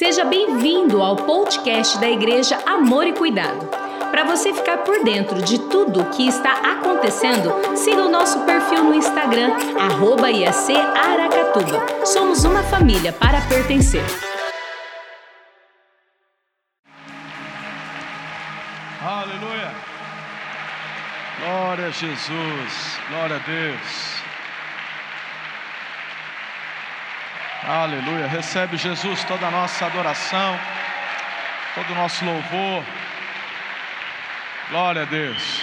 Seja bem-vindo ao podcast da Igreja Amor e Cuidado. Para você ficar por dentro de tudo o que está acontecendo, siga o nosso perfil no Instagram, arroba IAC Aracatuba. Somos uma família para pertencer. Aleluia. Glória a Jesus. Glória a Deus. Aleluia. Recebe Jesus toda a nossa adoração, todo o nosso louvor. Glória a Deus.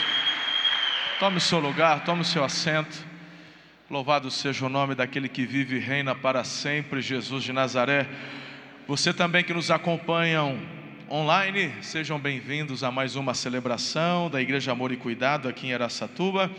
Tome o seu lugar, tome o seu assento. Louvado seja o nome daquele que vive e reina para sempre, Jesus de Nazaré. Você também que nos acompanham online, sejam bem-vindos a mais uma celebração da Igreja Amor e Cuidado aqui em Aracatuba.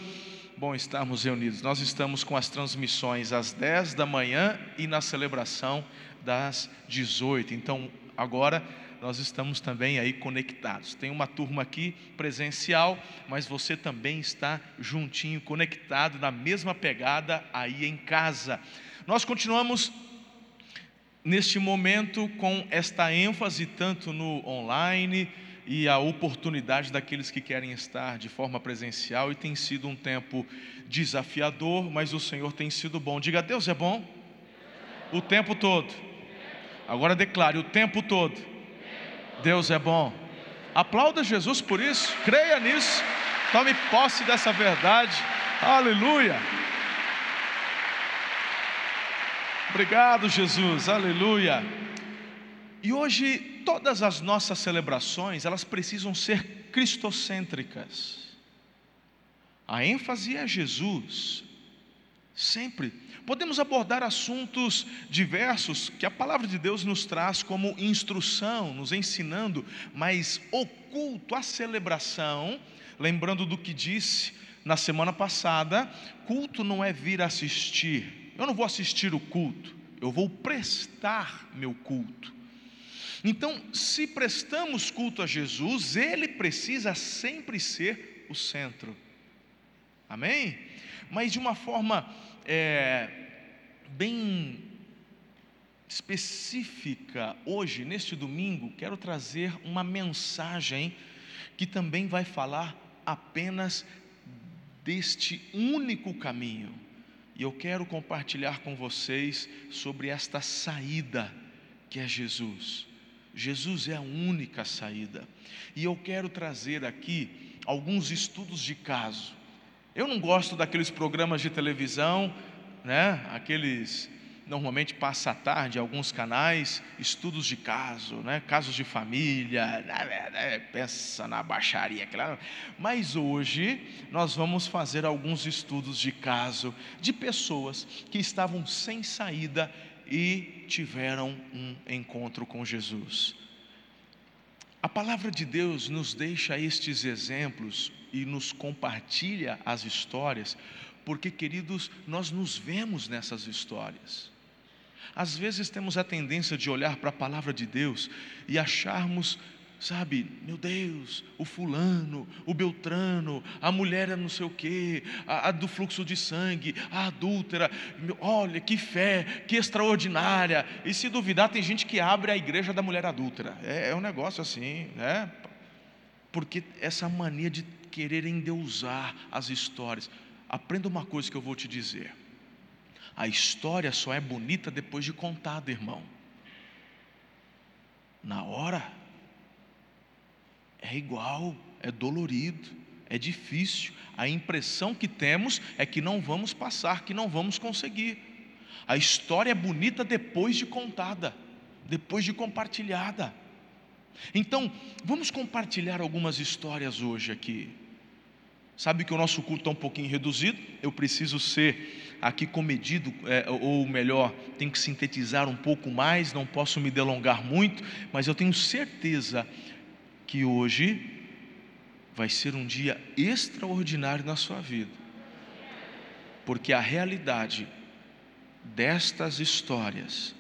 Bom estarmos reunidos. Nós estamos com as transmissões às 10 da manhã e na celebração das 18. Então, agora nós estamos também aí conectados. Tem uma turma aqui presencial, mas você também está juntinho, conectado na mesma pegada aí em casa. Nós continuamos neste momento com esta ênfase tanto no online e a oportunidade daqueles que querem estar de forma presencial e tem sido um tempo desafiador, mas o Senhor tem sido bom. Diga, Deus é bom o tempo todo. Agora declare: o tempo todo. Deus é bom. Aplauda Jesus por isso, creia nisso, tome posse dessa verdade. Aleluia. Obrigado, Jesus. Aleluia. E hoje todas as nossas celebrações, elas precisam ser cristocêntricas. A ênfase é Jesus. Sempre podemos abordar assuntos diversos que a palavra de Deus nos traz como instrução, nos ensinando, mas o culto, a celebração, lembrando do que disse na semana passada, culto não é vir assistir. Eu não vou assistir o culto, eu vou prestar meu culto. Então, se prestamos culto a Jesus, Ele precisa sempre ser o centro. Amém? Mas de uma forma é, bem específica, hoje, neste domingo, quero trazer uma mensagem que também vai falar apenas deste único caminho. E eu quero compartilhar com vocês sobre esta saída que é Jesus. Jesus é a única saída. E eu quero trazer aqui alguns estudos de caso. Eu não gosto daqueles programas de televisão, né? Aqueles normalmente passa a tarde alguns canais, estudos de caso, né? casos de família, né? pensa na baixaria, claro. Mas hoje nós vamos fazer alguns estudos de caso de pessoas que estavam sem saída e tiveram um encontro com Jesus. A palavra de Deus nos deixa estes exemplos e nos compartilha as histórias, porque, queridos, nós nos vemos nessas histórias. Às vezes temos a tendência de olhar para a palavra de Deus e acharmos sabe, meu Deus, o fulano, o beltrano, a mulher não sei o quê, a, a, do fluxo de sangue, a adúltera, olha que fé, que extraordinária. E se duvidar, tem gente que abre a igreja da mulher adúltera. É, é um negócio assim, né? Porque essa mania de querer endeusar as histórias. Aprenda uma coisa que eu vou te dizer. A história só é bonita depois de contada, irmão. Na hora é igual, é dolorido, é difícil. A impressão que temos é que não vamos passar, que não vamos conseguir. A história é bonita depois de contada, depois de compartilhada. Então, vamos compartilhar algumas histórias hoje aqui. Sabe que o nosso culto está um pouquinho reduzido, eu preciso ser aqui comedido, é, ou melhor, tenho que sintetizar um pouco mais, não posso me delongar muito, mas eu tenho certeza que hoje vai ser um dia extraordinário na sua vida, porque a realidade destas histórias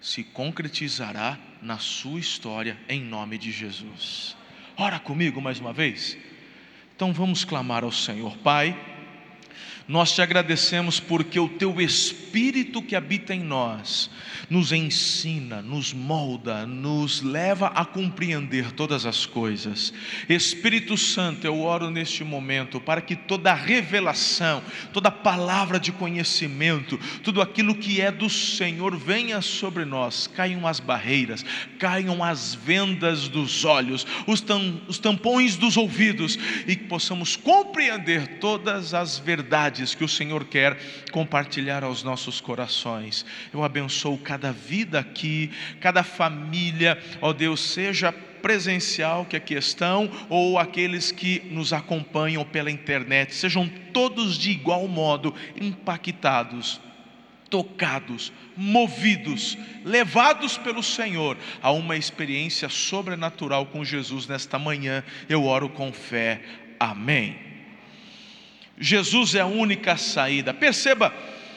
se concretizará na sua história, em nome de Jesus. Ora comigo mais uma vez. Então vamos clamar ao Senhor, Pai. Nós te agradecemos porque o teu Espírito que habita em nós nos ensina, nos molda, nos leva a compreender todas as coisas. Espírito Santo, eu oro neste momento para que toda revelação, toda palavra de conhecimento, tudo aquilo que é do Senhor venha sobre nós, caiam as barreiras, caiam as vendas dos olhos, os, os tampões dos ouvidos e que possamos compreender todas as verdades que o Senhor quer compartilhar aos nossos corações. Eu abençoo cada vida aqui, cada família, ó Deus, seja presencial que aqui estão ou aqueles que nos acompanham pela internet, sejam todos de igual modo impactados tocados, movidos, levados pelo Senhor a uma experiência sobrenatural com Jesus nesta manhã. Eu oro com fé. Amém. Jesus é a única saída. Perceba,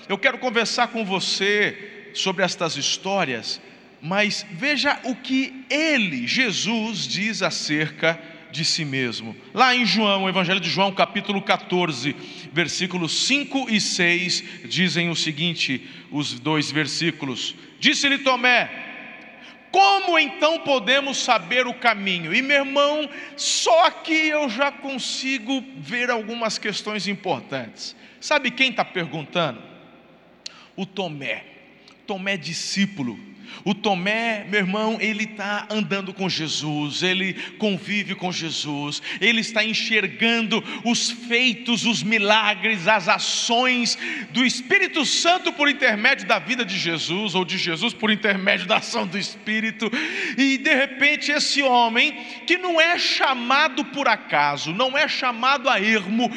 eu quero conversar com você sobre estas histórias, mas veja o que ele, Jesus, diz acerca de si mesmo. Lá em João, Evangelho de João, capítulo 14, versículos 5 e 6, dizem o seguinte: os dois versículos. Disse-lhe Tomé: como então podemos saber o caminho? E meu irmão, só aqui eu já consigo ver algumas questões importantes. Sabe quem está perguntando? O Tomé. Tomé, discípulo o Tomé, meu irmão, ele está andando com Jesus, ele convive com Jesus, ele está enxergando os feitos, os milagres, as ações do Espírito Santo por intermédio da vida de Jesus, ou de Jesus por intermédio da ação do Espírito, e de repente esse homem, que não é chamado por acaso, não é chamado a ermo,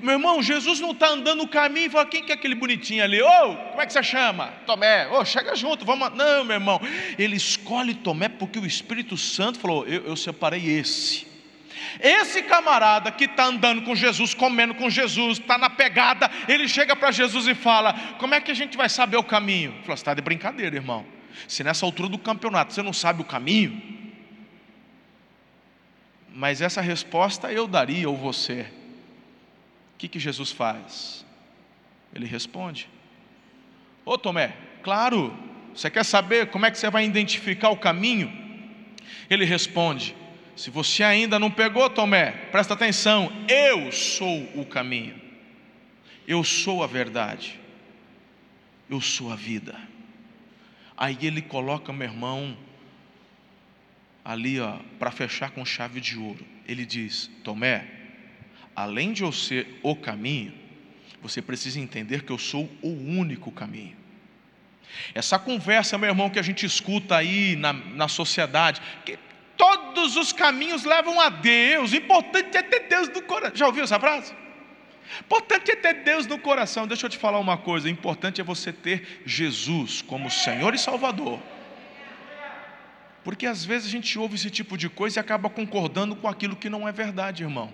meu irmão, Jesus não está andando no caminho e fala: quem que é aquele bonitinho ali? Ô, oh, como é que você chama? Tomé, ô, oh, chega junto, vamos. Não, meu irmão, ele escolhe Tomé porque o Espírito Santo falou: eu, eu separei esse. Esse camarada que está andando com Jesus, comendo com Jesus, está na pegada, ele chega para Jesus e fala: Como é que a gente vai saber o caminho? Você está de brincadeira, irmão. Se nessa altura do campeonato você não sabe o caminho, mas essa resposta eu daria ou você que, que Jesus faz? Ele responde: Ô Tomé, claro, você quer saber como é que você vai identificar o caminho? Ele responde: Se você ainda não pegou, Tomé, presta atenção, eu sou o caminho, eu sou a verdade, eu sou a vida. Aí ele coloca, meu irmão, ali, ó, para fechar com chave de ouro. Ele diz: Tomé, além de eu ser o caminho, você precisa entender que eu sou o único caminho. Essa conversa, meu irmão, que a gente escuta aí na, na sociedade, que todos os caminhos levam a Deus, importante é ter Deus no coração. Já ouviu essa frase? Importante é ter Deus no coração. Deixa eu te falar uma coisa: importante é você ter Jesus como Senhor e Salvador. Porque às vezes a gente ouve esse tipo de coisa e acaba concordando com aquilo que não é verdade, irmão.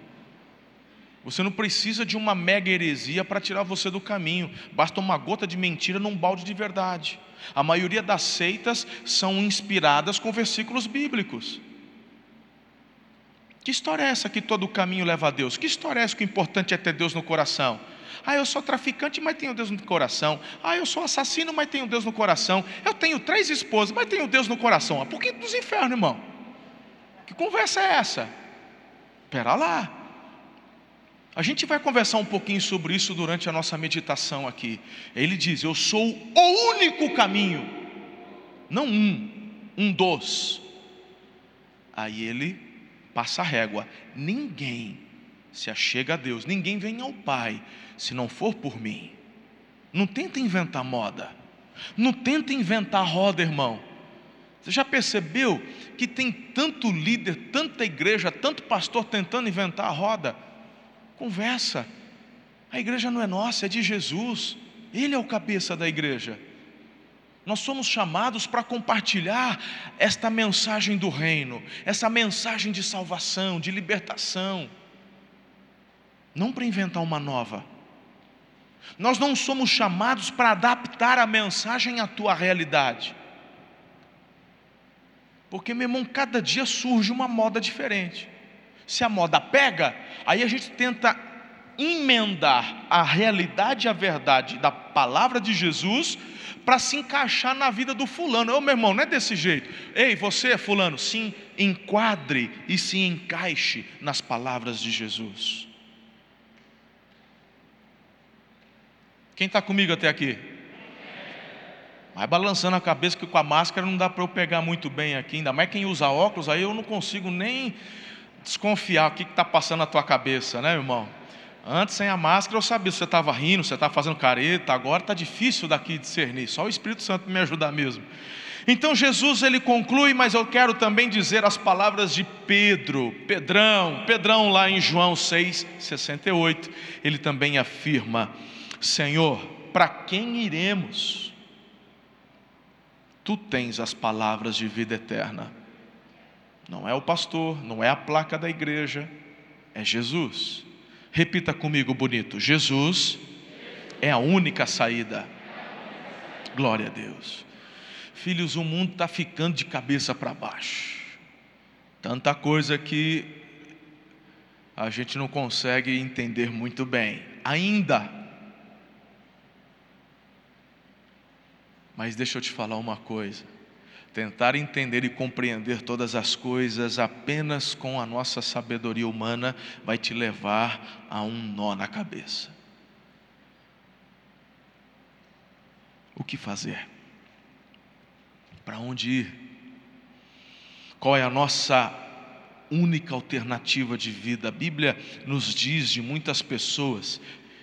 Você não precisa de uma mega heresia para tirar você do caminho, basta uma gota de mentira num balde de verdade. A maioria das seitas são inspiradas com versículos bíblicos. Que história é essa que todo caminho leva a Deus? Que história é essa que o importante é ter Deus no coração? Ah, eu sou traficante, mas tenho Deus no coração. Ah, eu sou assassino, mas tenho Deus no coração. Eu tenho três esposas, mas tenho Deus no coração. Ah, por que dos infernos, irmão? Que conversa é essa? Espera lá. A gente vai conversar um pouquinho sobre isso durante a nossa meditação aqui. Ele diz: Eu sou o único caminho, não um, um dos. Aí ele passa a régua: ninguém se achega a Deus, ninguém vem ao Pai se não for por mim. Não tenta inventar moda, não tenta inventar roda, irmão. Você já percebeu que tem tanto líder, tanta igreja, tanto pastor tentando inventar a roda? Conversa. A igreja não é nossa, é de Jesus. Ele é o cabeça da igreja. Nós somos chamados para compartilhar esta mensagem do reino, essa mensagem de salvação, de libertação. Não para inventar uma nova. Nós não somos chamados para adaptar a mensagem à tua realidade. Porque, meu irmão, cada dia surge uma moda diferente. Se a moda pega, aí a gente tenta emendar a realidade e a verdade da palavra de Jesus para se encaixar na vida do fulano. Ô meu irmão, não é desse jeito. Ei, você, fulano, se enquadre e se encaixe nas palavras de Jesus. Quem está comigo até aqui? Vai balançando a cabeça que com a máscara não dá para eu pegar muito bem aqui, ainda mais quem usa óculos, aí eu não consigo nem desconfiar o que está passando na tua cabeça, né, irmão? Antes, sem a máscara, eu sabia se você estava rindo, se você estava fazendo careta, agora está difícil daqui discernir, só o Espírito Santo me ajudar mesmo. Então Jesus ele conclui, mas eu quero também dizer as palavras de Pedro, Pedrão, Pedrão lá em João 6:68, ele também afirma: Senhor, para quem iremos? Tu tens as palavras de vida eterna. Não é o pastor, não é a placa da igreja, é Jesus. Repita comigo, bonito: Jesus é a única saída. Glória a Deus. Filhos, o mundo está ficando de cabeça para baixo. Tanta coisa que a gente não consegue entender muito bem, ainda. Mas deixa eu te falar uma coisa tentar entender e compreender todas as coisas apenas com a nossa sabedoria humana vai te levar a um nó na cabeça. O que fazer? Para onde ir? Qual é a nossa única alternativa de vida? A Bíblia nos diz de muitas pessoas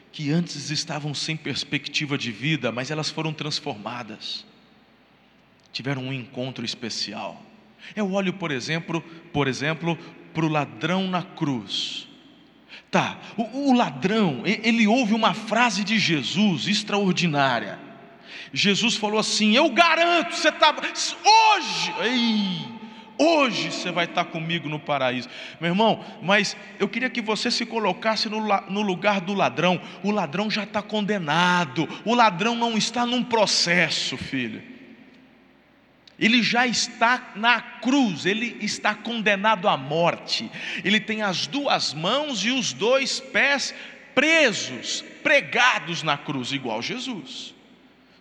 que antes estavam sem perspectiva de vida, mas elas foram transformadas tiveram um encontro especial. Eu olho, por exemplo, por exemplo, para o ladrão na cruz. Tá, o, o ladrão, ele ouve uma frase de Jesus extraordinária. Jesus falou assim: Eu garanto, você está hoje, ei, hoje você vai estar comigo no paraíso. Meu irmão, mas eu queria que você se colocasse no, no lugar do ladrão. O ladrão já está condenado, o ladrão não está num processo, filho. Ele já está na cruz, ele está condenado à morte. Ele tem as duas mãos e os dois pés presos, pregados na cruz, igual Jesus.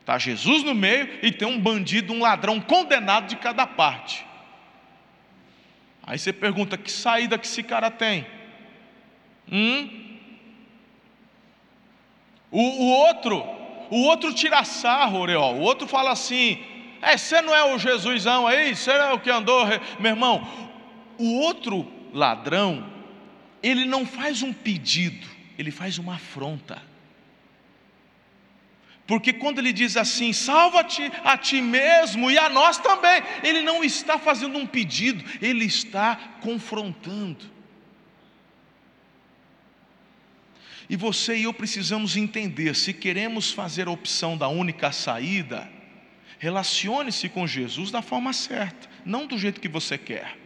Está Jesus no meio e tem um bandido, um ladrão condenado de cada parte. Aí você pergunta: que saída que esse cara tem? Hum? O, o outro, o outro tira sarro, Oreol. O outro fala assim: é, você não é o Jesusão aí, você é o que andou. Meu irmão, o outro ladrão, ele não faz um pedido, ele faz uma afronta. Porque quando ele diz assim, salva-te a ti mesmo e a nós também, ele não está fazendo um pedido, ele está confrontando. E você e eu precisamos entender: se queremos fazer a opção da única saída, Relacione-se com Jesus da forma certa, não do jeito que você quer.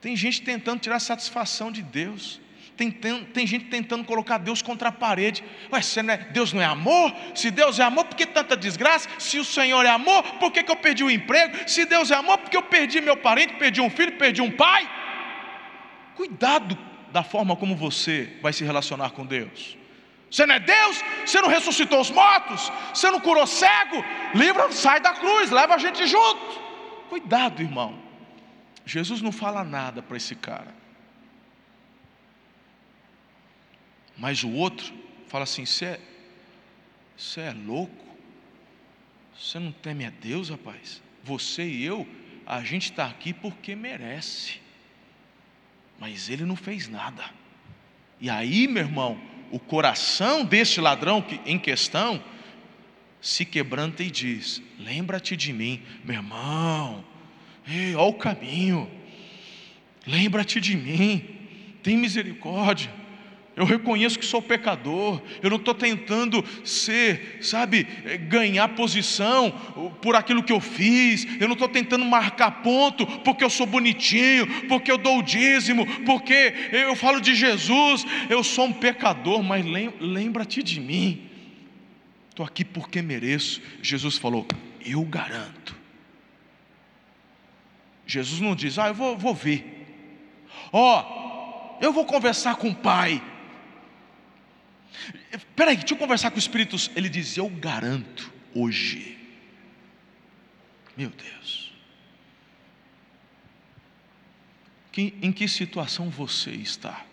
Tem gente tentando tirar satisfação de Deus. Tem, tem, tem, gente tentando colocar Deus contra a parede. Ué, não é, Deus não é amor? Se Deus é amor, por que tanta desgraça? Se o Senhor é amor, por que, que eu perdi o emprego? Se Deus é amor, por que eu perdi meu parente, perdi um filho, perdi um pai? Cuidado da forma como você vai se relacionar com Deus. Você não é Deus? Você não ressuscitou os mortos? Você não curou cego? Livra, sai da cruz, leva a gente junto. Cuidado, irmão. Jesus não fala nada para esse cara. Mas o outro fala assim: você é, é louco? Você não teme a Deus, rapaz? Você e eu, a gente está aqui porque merece. Mas ele não fez nada. E aí, meu irmão, o coração deste ladrão em questão se quebranta e diz: Lembra-te de mim, meu irmão, ei, olha o caminho, lembra-te de mim, tem misericórdia. Eu reconheço que sou pecador, eu não estou tentando ser, sabe, eh, ganhar posição por aquilo que eu fiz, eu não estou tentando marcar ponto porque eu sou bonitinho, porque eu dou o dízimo, porque eu falo de Jesus, eu sou um pecador, mas lembra-te de mim, estou aqui porque mereço. Jesus falou: Eu garanto. Jesus não diz, ah, eu vou, vou ver, ó, oh, eu vou conversar com o pai, Peraí, deixa eu conversar com o Espírito. Ele diz: Eu garanto hoje. Meu Deus. Que, em que situação você está?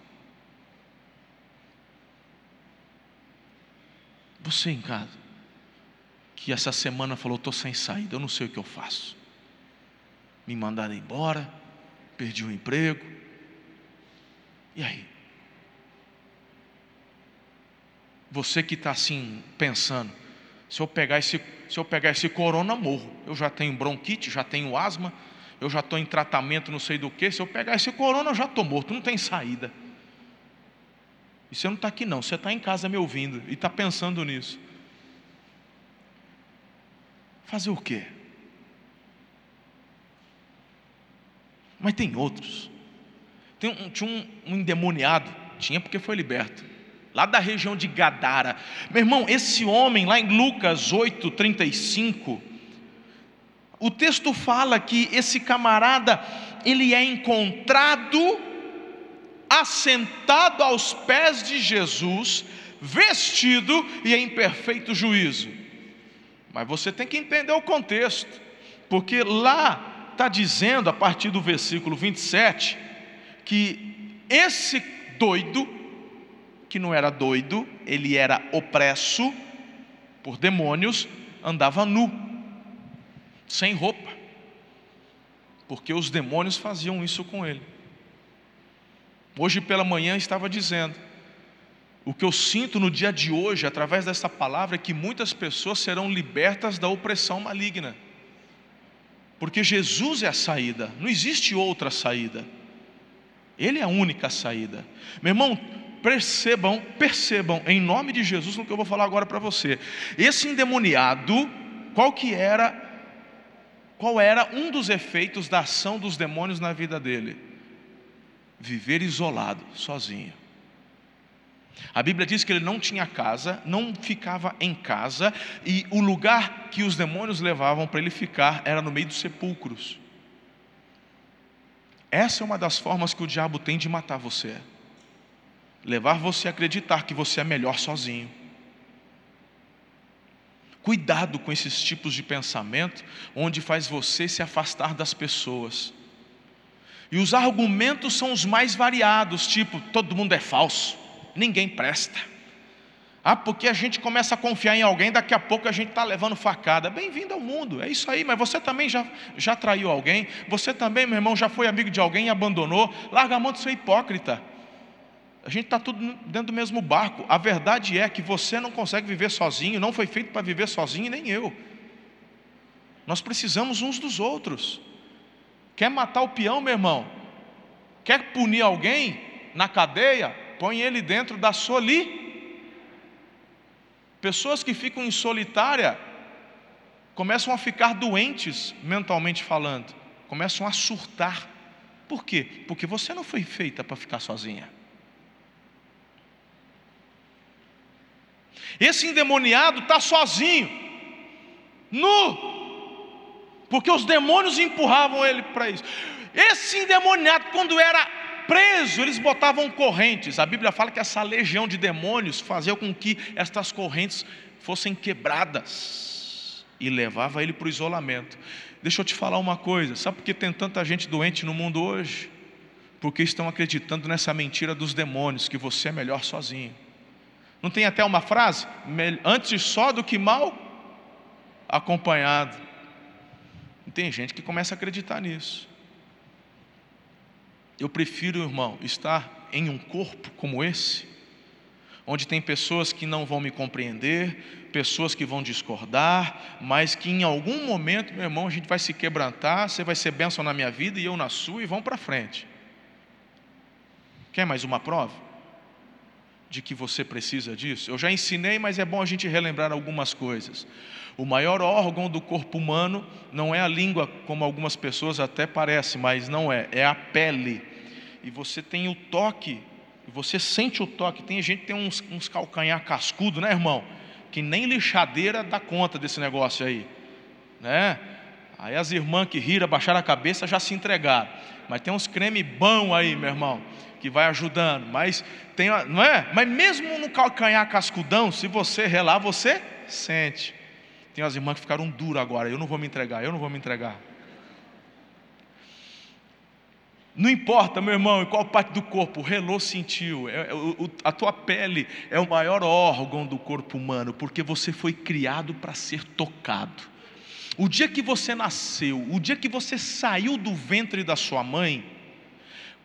Você em casa, que essa semana falou: estou sem saída, eu não sei o que eu faço. Me mandaram embora, perdi o emprego. E aí? Você que está assim pensando, se eu pegar esse, se eu pegar esse corona, morro. Eu já tenho bronquite, já tenho asma, eu já estou em tratamento, não sei do que. Se eu pegar esse corona, eu já estou morto, não tem saída. E você não está aqui não, você está em casa me ouvindo e está pensando nisso. Fazer o quê? Mas tem outros. Tem um, tinha um, um endemoniado, tinha porque foi liberto, lá da região de Gadara. Meu irmão, esse homem, lá em Lucas 8, 35, o texto fala que esse camarada, ele é encontrado assentado aos pés de Jesus, vestido e em perfeito juízo. Mas você tem que entender o contexto, porque lá está dizendo, a partir do versículo 27, que esse doido, que não era doido, ele era opresso por demônios, andava nu, sem roupa, porque os demônios faziam isso com ele. Hoje pela manhã estava dizendo, o que eu sinto no dia de hoje, através dessa palavra, é que muitas pessoas serão libertas da opressão maligna, porque Jesus é a saída, não existe outra saída, Ele é a única saída. Meu irmão, percebam, percebam, em nome de Jesus, no que eu vou falar agora para você. Esse endemoniado, qual que era, qual era um dos efeitos da ação dos demônios na vida dele? viver isolado, sozinho. A Bíblia diz que ele não tinha casa, não ficava em casa, e o lugar que os demônios levavam para ele ficar era no meio dos sepulcros. Essa é uma das formas que o diabo tem de matar você levar você a acreditar que você é melhor sozinho. Cuidado com esses tipos de pensamento, onde faz você se afastar das pessoas. E os argumentos são os mais variados, tipo, todo mundo é falso, ninguém presta. Ah, porque a gente começa a confiar em alguém, daqui a pouco a gente está levando facada. Bem-vindo ao mundo, é isso aí, mas você também já, já traiu alguém, você também, meu irmão, já foi amigo de alguém e abandonou. Larga a mão de ser hipócrita. A gente está tudo dentro do mesmo barco. A verdade é que você não consegue viver sozinho, não foi feito para viver sozinho, nem eu. Nós precisamos uns dos outros. Quer matar o peão, meu irmão? Quer punir alguém na cadeia? Põe ele dentro da soli. Pessoas que ficam em solitária começam a ficar doentes mentalmente falando, começam a surtar. Por quê? Porque você não foi feita para ficar sozinha. Esse endemoniado está sozinho, nu, porque os demônios empurravam ele para isso. Esse endemoniado, quando era preso, eles botavam correntes. A Bíblia fala que essa legião de demônios fazia com que estas correntes fossem quebradas e levava ele para o isolamento. Deixa eu te falar uma coisa: sabe por que tem tanta gente doente no mundo hoje? Porque estão acreditando nessa mentira dos demônios, que você é melhor sozinho. Não tem até uma frase? Antes só do que mal acompanhado. E tem gente que começa a acreditar nisso. Eu prefiro, irmão, estar em um corpo como esse, onde tem pessoas que não vão me compreender, pessoas que vão discordar, mas que em algum momento, meu irmão, a gente vai se quebrantar, você vai ser bênção na minha vida e eu na sua, e vão para frente. Quer mais uma prova? De que você precisa disso? Eu já ensinei, mas é bom a gente relembrar algumas coisas. O maior órgão do corpo humano não é a língua, como algumas pessoas até parecem, mas não é, é a pele. E você tem o toque, você sente o toque. Tem gente que tem uns, uns calcanhar cascudo, né, irmão? Que nem lixadeira dá conta desse negócio aí, né? Aí as irmãs que riram, baixaram a cabeça, já se entregaram. Mas tem uns creme bom aí, meu irmão, que vai ajudando, mas tem, não é? Mas mesmo no calcanhar cascudão, se você relar, você sente. Tem as irmãs que ficaram duras agora, eu não vou me entregar, eu não vou me entregar. Não importa, meu irmão, em qual parte do corpo, relou, sentiu. É, é, o, a tua pele é o maior órgão do corpo humano, porque você foi criado para ser tocado. O dia que você nasceu, o dia que você saiu do ventre da sua mãe,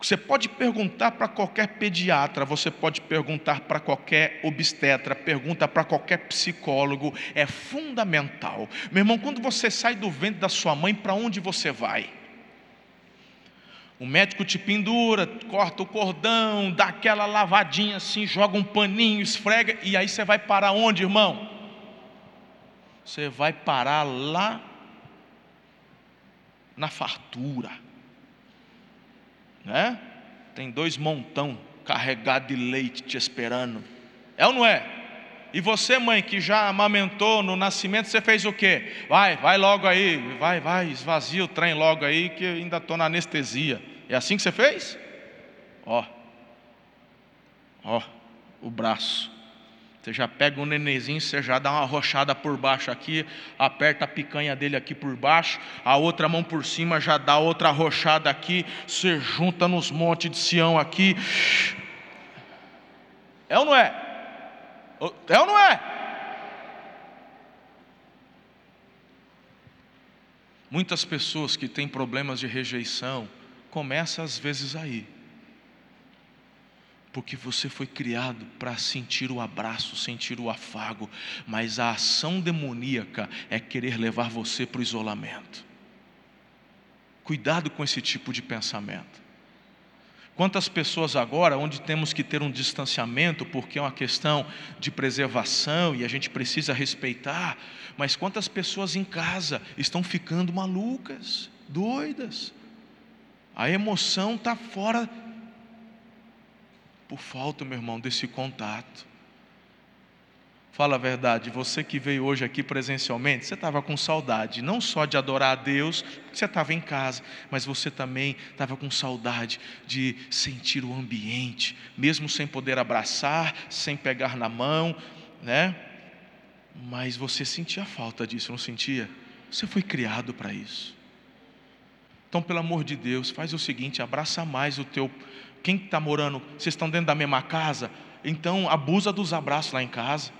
você pode perguntar para qualquer pediatra, você pode perguntar para qualquer obstetra, pergunta para qualquer psicólogo, é fundamental. Meu irmão, quando você sai do ventre da sua mãe, para onde você vai? O médico te pendura, corta o cordão, dá aquela lavadinha assim, joga um paninho, esfrega, e aí você vai parar onde, irmão? Você vai parar lá na fartura, né? Tem dois montão carregado de leite te esperando. É ou não é? E você, mãe, que já amamentou no nascimento, você fez o quê? Vai, vai logo aí, vai, vai, esvazia o trem logo aí, que eu ainda estou na anestesia. É assim que você fez? Ó, ó, o braço. Você já pega um nenenzinho, você já dá uma rochada por baixo aqui, aperta a picanha dele aqui por baixo, a outra mão por cima já dá outra rochada aqui, você junta nos montes de Sião aqui. É ou não é? É ou não é? Muitas pessoas que têm problemas de rejeição, começa às vezes aí porque você foi criado para sentir o abraço, sentir o afago, mas a ação demoníaca é querer levar você para o isolamento. Cuidado com esse tipo de pensamento. Quantas pessoas agora, onde temos que ter um distanciamento, porque é uma questão de preservação e a gente precisa respeitar, mas quantas pessoas em casa estão ficando malucas, doidas? A emoção está fora por falta, meu irmão, desse contato. Fala a verdade, você que veio hoje aqui presencialmente, você estava com saudade, não só de adorar a Deus, porque você estava em casa, mas você também estava com saudade de sentir o ambiente, mesmo sem poder abraçar, sem pegar na mão, né? Mas você sentia falta disso, não sentia? Você foi criado para isso. Então, pelo amor de Deus, faz o seguinte: abraça mais o teu quem está morando, vocês estão dentro da mesma casa? Então abusa dos abraços lá em casa.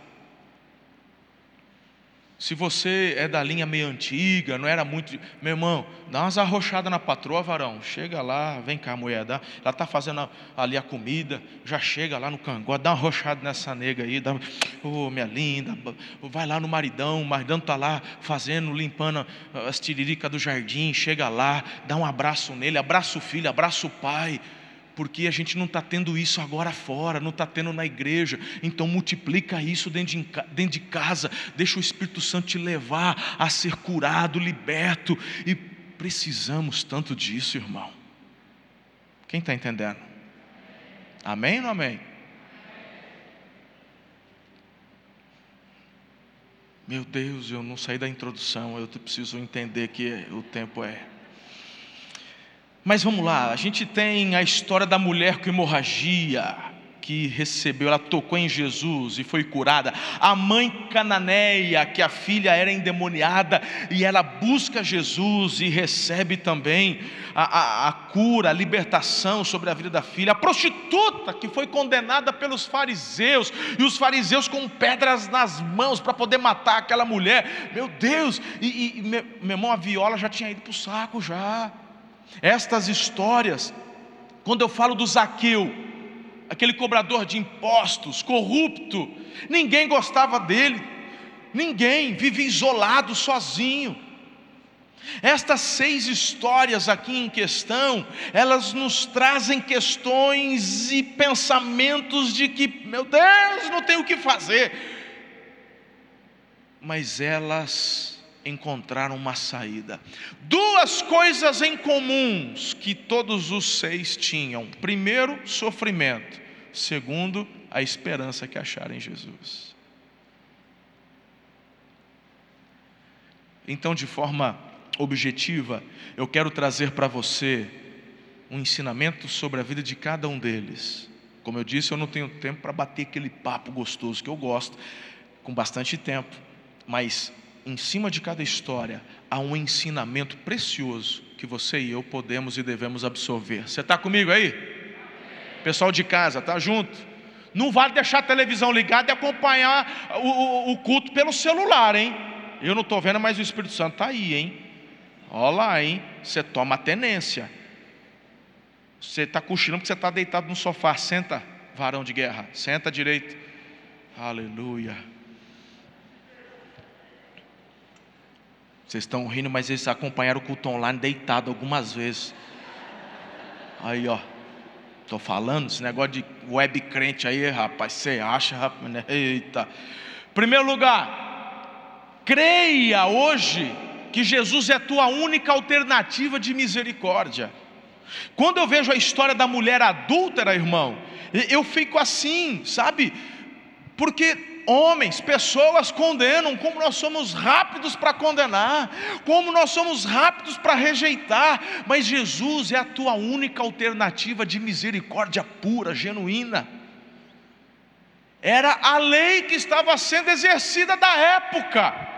Se você é da linha meio antiga, não era muito. Meu irmão, dá umas arrochadas na patroa, varão. Chega lá, vem cá, mulher. Dá, ela está fazendo ali a comida, já chega lá no cangó, dá uma arrochada nessa nega aí. Dá, oh, minha linda, vai lá no maridão. O maridão está lá fazendo, limpando as tiriricas do jardim. Chega lá, dá um abraço nele, abraça o filho, abraça o pai porque a gente não está tendo isso agora fora, não está tendo na igreja, então multiplica isso dentro de, dentro de casa, deixa o Espírito Santo te levar a ser curado, liberto, e precisamos tanto disso, irmão. Quem está entendendo? Amém ou não amém? Meu Deus, eu não saí da introdução, eu preciso entender que o tempo é. Mas vamos lá, a gente tem a história da mulher com hemorragia, que recebeu, ela tocou em Jesus e foi curada. A mãe cananeia, que a filha era endemoniada, e ela busca Jesus e recebe também a, a, a, cura, a libertação sobre a vida da filha. A prostituta, que foi condenada pelos fariseus, e os fariseus com pedras nas mãos para poder matar aquela mulher. Meu Deus, e, e meu, irmão, a viola já tinha ido para o saco já. Estas histórias, quando eu falo do Zaqueu, aquele cobrador de impostos, corrupto, ninguém gostava dele, ninguém, vivia isolado, sozinho. Estas seis histórias aqui em questão, elas nos trazem questões e pensamentos de que, meu Deus, não tem o que fazer, mas elas encontraram uma saída. Duas coisas em comuns que todos os seis tinham: primeiro, sofrimento, segundo, a esperança que acharam em Jesus. Então, de forma objetiva, eu quero trazer para você um ensinamento sobre a vida de cada um deles. Como eu disse, eu não tenho tempo para bater aquele papo gostoso que eu gosto, com bastante tempo, mas em cima de cada história há um ensinamento precioso que você e eu podemos e devemos absorver. Você está comigo aí? Pessoal de casa, tá junto? Não vale deixar a televisão ligada e acompanhar o, o, o culto pelo celular, hein? Eu não estou vendo, mas o Espírito Santo está aí, hein? Olha lá, hein? Você toma tenência. Você está cochilando porque você está deitado no sofá. Senta, varão de guerra. Senta direito. Aleluia. Vocês estão rindo, mas eles acompanharam o culto online deitado algumas vezes. Aí, ó. Estou falando, esse negócio de web crente aí, rapaz. Você acha, rapaz? Né? Eita. Primeiro lugar, creia hoje que Jesus é tua única alternativa de misericórdia. Quando eu vejo a história da mulher adúltera, irmão, eu fico assim, sabe? Porque homens, pessoas condenam, como nós somos rápidos para condenar, como nós somos rápidos para rejeitar, mas Jesus é a tua única alternativa de misericórdia pura, genuína. Era a lei que estava sendo exercida da época.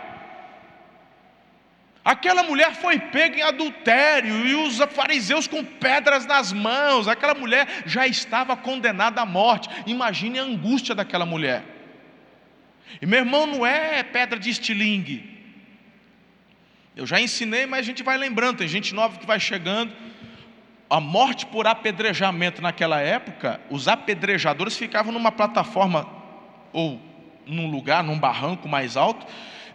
Aquela mulher foi pega em adultério e os fariseus com pedras nas mãos. Aquela mulher já estava condenada à morte. Imagine a angústia daquela mulher. E meu irmão, não é pedra de estilingue. Eu já ensinei, mas a gente vai lembrando. Tem gente nova que vai chegando. A morte por apedrejamento naquela época, os apedrejadores ficavam numa plataforma ou num lugar, num barranco mais alto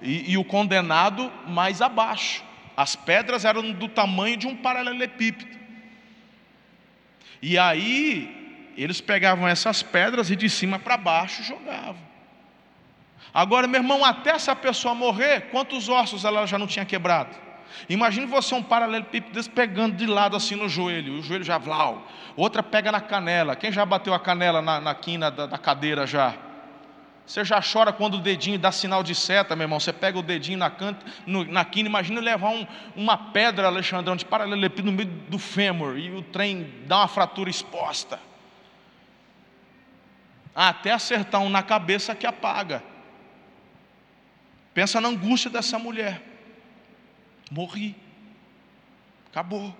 e, e o condenado mais abaixo. As pedras eram do tamanho de um paralelepípedo. E aí, eles pegavam essas pedras e de cima para baixo jogavam. Agora, meu irmão, até essa pessoa morrer, quantos ossos ela já não tinha quebrado? Imagine você um paralelepípedo pegando de lado assim no joelho, o joelho já vlau. Outra pega na canela. Quem já bateu a canela na, na quina da, da cadeira já? Você já chora quando o dedinho dá sinal de seta, meu irmão. Você pega o dedinho na, canta, no, na quina, imagina levar um, uma pedra, Alexandrão, de paralelepípedo no meio do fêmur e o trem dá uma fratura exposta. Até acertar um na cabeça que apaga. Pensa na angústia dessa mulher. Morri. Acabou.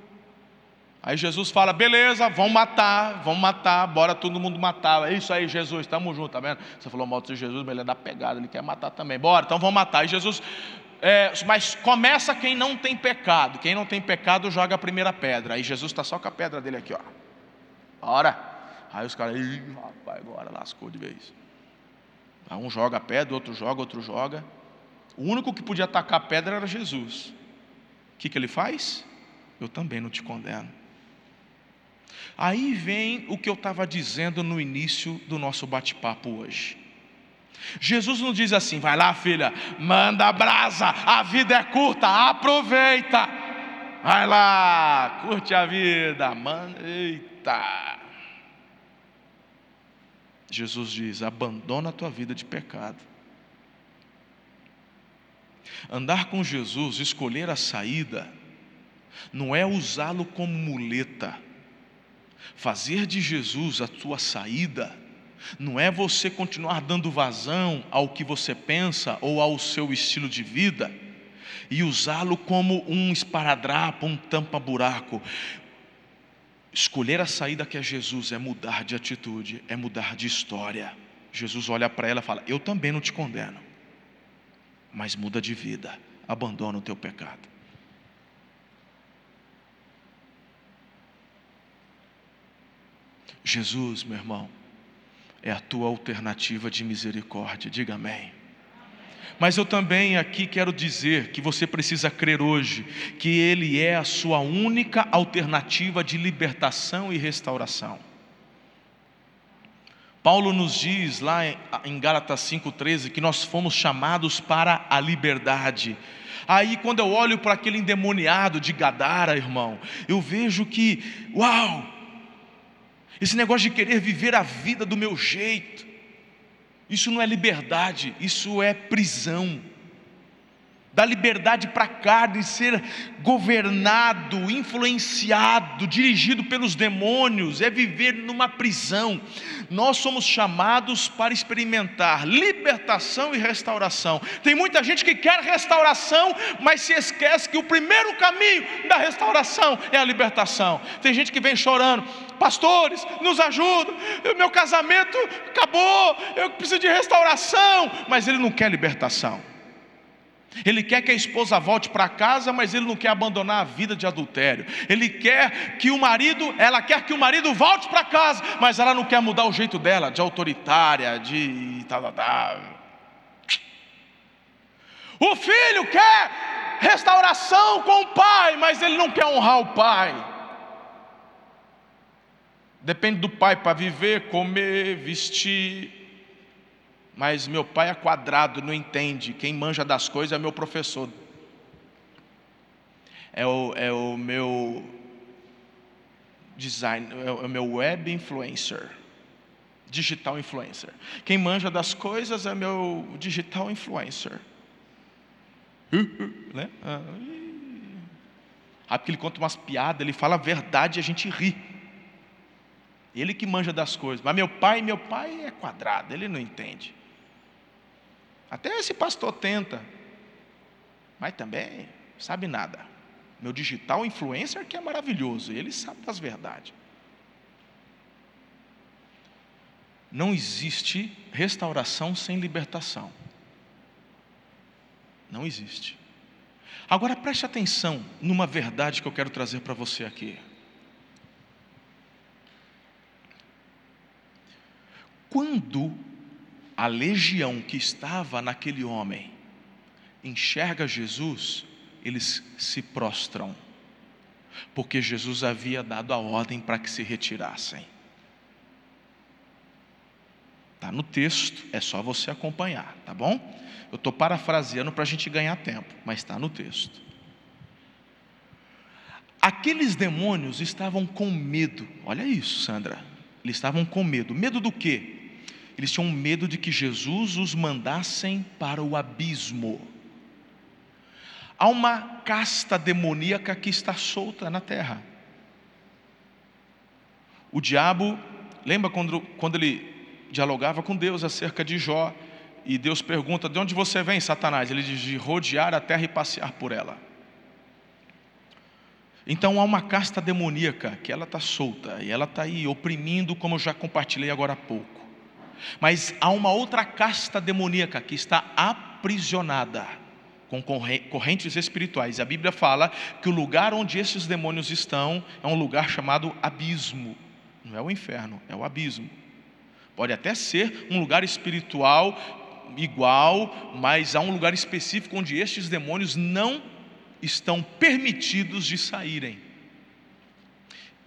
Aí Jesus fala: beleza, vamos matar, vamos matar, bora todo mundo matar. É isso aí, Jesus, estamos juntos, tá vendo? Você falou mal de Jesus, mas ele é da pegada, ele quer matar também. Bora, então vamos matar. Aí Jesus, é, mas começa quem não tem pecado. Quem não tem pecado joga a primeira pedra. Aí Jesus está só com a pedra dele aqui, ó. Bora. Aí os caras, rapaz, agora lascou de vez. Aí um joga a pedra, outro joga, outro joga. O único que podia atacar a pedra era Jesus. O que, que ele faz? Eu também não te condeno. Aí vem o que eu estava dizendo no início do nosso bate-papo hoje. Jesus não diz assim, vai lá, filha, manda brasa, a vida é curta, aproveita. Vai lá, curte a vida, manda, eita. Jesus diz: abandona a tua vida de pecado. Andar com Jesus, escolher a saída, não é usá-lo como muleta Fazer de Jesus a tua saída não é você continuar dando vazão ao que você pensa ou ao seu estilo de vida e usá-lo como um esparadrapo, um tampa-buraco. Escolher a saída que é Jesus é mudar de atitude, é mudar de história. Jesus olha para ela e fala: Eu também não te condeno, mas muda de vida, abandona o teu pecado. Jesus, meu irmão, é a tua alternativa de misericórdia. Diga amém. Mas eu também aqui quero dizer que você precisa crer hoje que Ele é a sua única alternativa de libertação e restauração. Paulo nos diz lá em Gálatas 5,13 que nós fomos chamados para a liberdade. Aí, quando eu olho para aquele endemoniado de Gadara, irmão, eu vejo que, uau, esse negócio de querer viver a vida do meu jeito, isso não é liberdade, isso é prisão. Da liberdade para a carne, ser governado, influenciado, dirigido pelos demônios, é viver numa prisão. Nós somos chamados para experimentar libertação e restauração. Tem muita gente que quer restauração, mas se esquece que o primeiro caminho da restauração é a libertação. Tem gente que vem chorando, pastores, nos ajudam, meu casamento acabou, eu preciso de restauração, mas ele não quer libertação. Ele quer que a esposa volte para casa, mas ele não quer abandonar a vida de adultério. Ele quer que o marido, ela quer que o marido volte para casa, mas ela não quer mudar o jeito dela, de autoritária, de tal, tal, tal. O filho quer restauração com o pai, mas ele não quer honrar o pai. Depende do pai para viver, comer, vestir, mas meu pai é quadrado, não entende. Quem manja das coisas é meu professor. É o, é o meu design, é o meu web influencer, digital influencer. Quem manja das coisas é meu digital influencer. né? Ah, porque ele conta umas piadas, ele fala a verdade e a gente ri. Ele que manja das coisas. Mas meu pai, meu pai é quadrado, ele não entende. Até esse pastor tenta, mas também sabe nada. Meu digital influencer que é maravilhoso, ele sabe das verdades. Não existe restauração sem libertação. Não existe. Agora preste atenção numa verdade que eu quero trazer para você aqui. Quando a legião que estava naquele homem enxerga Jesus, eles se prostram, porque Jesus havia dado a ordem para que se retirassem. Está no texto, é só você acompanhar, tá bom? Eu estou parafraseando para a gente ganhar tempo, mas está no texto. Aqueles demônios estavam com medo, olha isso, Sandra. Eles estavam com medo. Medo do quê? Eles tinham medo de que Jesus os mandassem para o abismo. Há uma casta demoníaca que está solta na terra. O diabo, lembra quando, quando ele dialogava com Deus acerca de Jó, e Deus pergunta: De onde você vem, Satanás? Ele diz: De rodear a terra e passear por ela. Então há uma casta demoníaca que ela está solta e ela está aí oprimindo, como eu já compartilhei agora há pouco. Mas há uma outra casta demoníaca que está aprisionada com correntes espirituais. A Bíblia fala que o lugar onde esses demônios estão é um lugar chamado abismo. Não é o inferno, é o abismo. Pode até ser um lugar espiritual igual, mas há um lugar específico onde estes demônios não estão permitidos de saírem.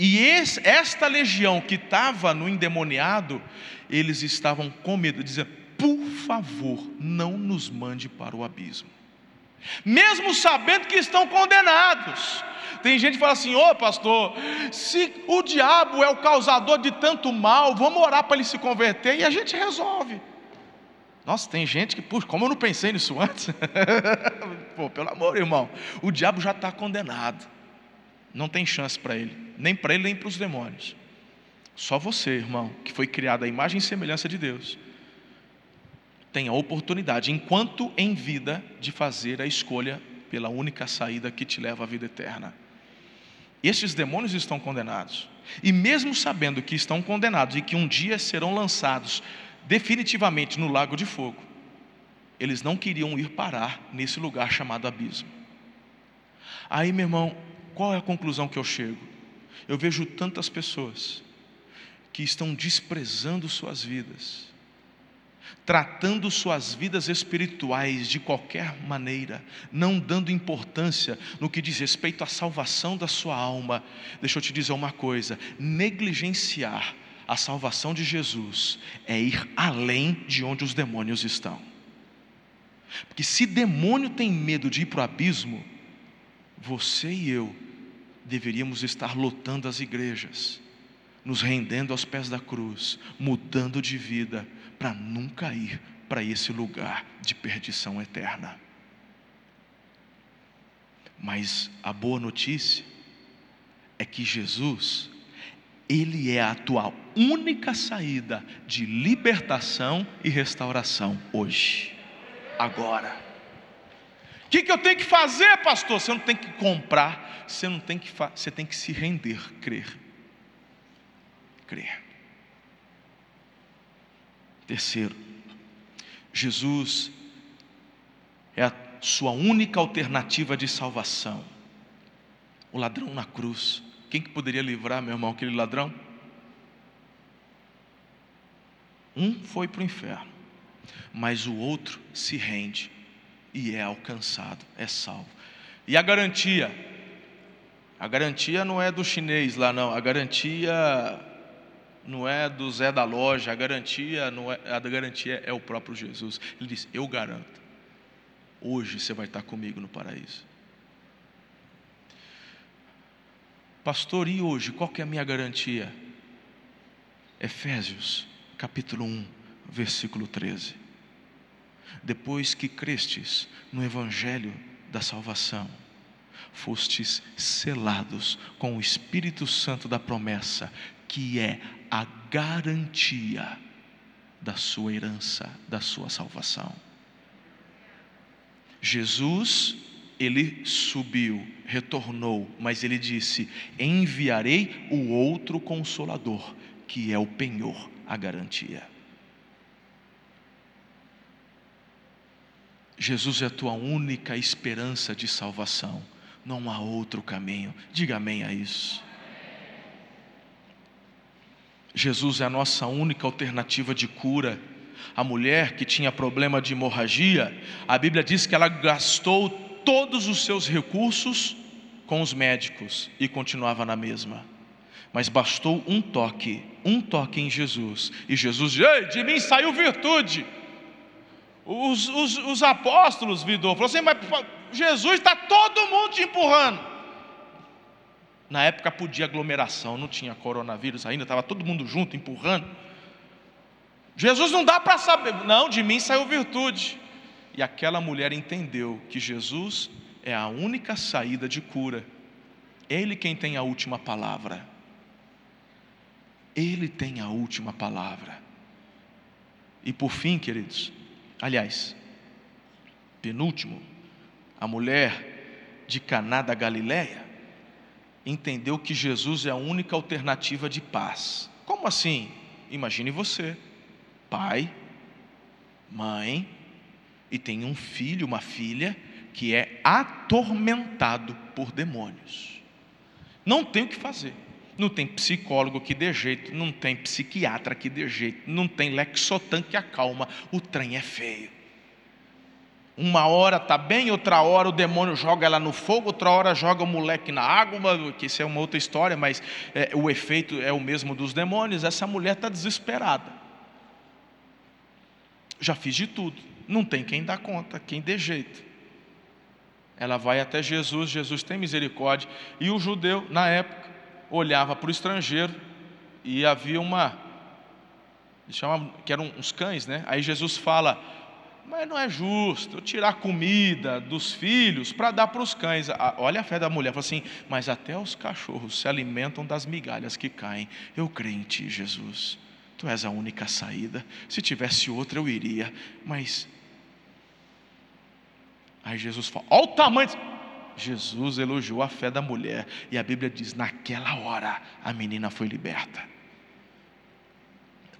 E esse, esta legião que estava no endemoniado, eles estavam com medo, dizendo: por favor, não nos mande para o abismo. Mesmo sabendo que estão condenados. Tem gente que fala assim: ô oh, pastor, se o diabo é o causador de tanto mal, vamos orar para ele se converter e a gente resolve. Nossa, tem gente que, puxa, como eu não pensei nisso antes? Pô, pelo amor, irmão, o diabo já está condenado. Não tem chance para ele, nem para ele, nem para os demônios. Só você, irmão, que foi criado à imagem e semelhança de Deus, tem a oportunidade, enquanto em vida, de fazer a escolha pela única saída que te leva à vida eterna. Estes demônios estão condenados, e mesmo sabendo que estão condenados e que um dia serão lançados definitivamente no lago de fogo, eles não queriam ir parar nesse lugar chamado abismo. Aí, meu irmão, qual é a conclusão que eu chego? Eu vejo tantas pessoas que estão desprezando suas vidas, tratando suas vidas espirituais de qualquer maneira, não dando importância no que diz respeito à salvação da sua alma. Deixa eu te dizer uma coisa: negligenciar a salvação de Jesus é ir além de onde os demônios estão. Porque se demônio tem medo de ir para o abismo, você e eu deveríamos estar lotando as igrejas, nos rendendo aos pés da cruz, mudando de vida, para nunca ir para esse lugar de perdição eterna. Mas a boa notícia é que Jesus, Ele é a tua única saída de libertação e restauração hoje, agora. Que, que eu tenho que fazer, pastor? Você não tem que comprar, você não tem que, você tem que se render, crer. Crer. Terceiro, Jesus é a sua única alternativa de salvação. O ladrão na cruz. Quem que poderia livrar, meu irmão, aquele ladrão? Um foi para o inferno, mas o outro se rende e é alcançado, é salvo. E a garantia? A garantia não é do chinês lá, não. A garantia não é do Zé da loja. A garantia não é, a garantia é o próprio Jesus. Ele diz: Eu garanto. Hoje você vai estar comigo no paraíso. Pastor, e hoje, qual que é a minha garantia? Efésios, capítulo 1, versículo 13. Depois que crestes no evangelho da salvação, fostes selados com o Espírito Santo da promessa, que é a garantia da sua herança, da sua salvação. Jesus, ele subiu, retornou, mas ele disse: Enviarei o outro consolador, que é o penhor, a garantia. Jesus é a tua única esperança de salvação, não há outro caminho. Diga amém a isso. Jesus é a nossa única alternativa de cura a mulher que tinha problema de hemorragia, a Bíblia diz que ela gastou todos os seus recursos com os médicos e continuava na mesma. Mas bastou um toque, um toque em Jesus, e Jesus Ei, de mim saiu virtude. Os, os, os apóstolos, Vidor, falou assim: Mas Jesus está todo mundo te empurrando. Na época podia aglomeração, não tinha coronavírus ainda, estava todo mundo junto, empurrando. Jesus não dá para saber, não, de mim saiu virtude. E aquela mulher entendeu que Jesus é a única saída de cura. Ele quem tem a última palavra. Ele tem a última palavra. E por fim, queridos, aliás, penúltimo, a mulher de Caná da Galileia entendeu que Jesus é a única alternativa de paz. Como assim? Imagine você pai, mãe, e tem um filho, uma filha, que é atormentado por demônios. Não tem o que fazer. Não tem psicólogo que dê jeito, não tem psiquiatra que dê jeito, não tem lexotan que acalma. O trem é feio. Uma hora está bem, outra hora o demônio joga ela no fogo, outra hora joga o moleque na água, que isso é uma outra história, mas é, o efeito é o mesmo dos demônios. Essa mulher está desesperada já fiz de tudo, não tem quem dá conta, quem dê jeito. Ela vai até Jesus, Jesus tem misericórdia, e o judeu, na época, olhava para o estrangeiro e havia uma, chama, que eram uns cães, né? Aí Jesus fala, mas não é justo eu tirar comida dos filhos para dar para os cães. Olha a fé da mulher, fala assim, mas até os cachorros se alimentam das migalhas que caem. Eu creio em ti, Jesus. Tu és a única saída. Se tivesse outra, eu iria. Mas. Aí Jesus fala: Olha o tamanho. Jesus elogiou a fé da mulher. E a Bíblia diz: naquela hora, a menina foi liberta.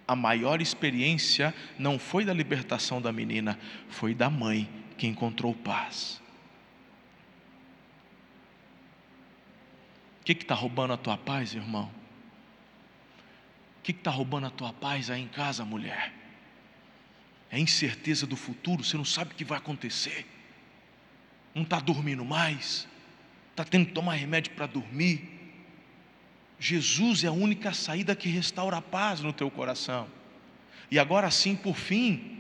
A maior experiência não foi da libertação da menina, foi da mãe que encontrou paz. O que está roubando a tua paz, irmão? O que está roubando a tua paz aí em casa, mulher? É incerteza do futuro, você não sabe o que vai acontecer. Não está dormindo mais, está tendo que tomar remédio para dormir. Jesus é a única saída que restaura a paz no teu coração. E agora sim, por fim,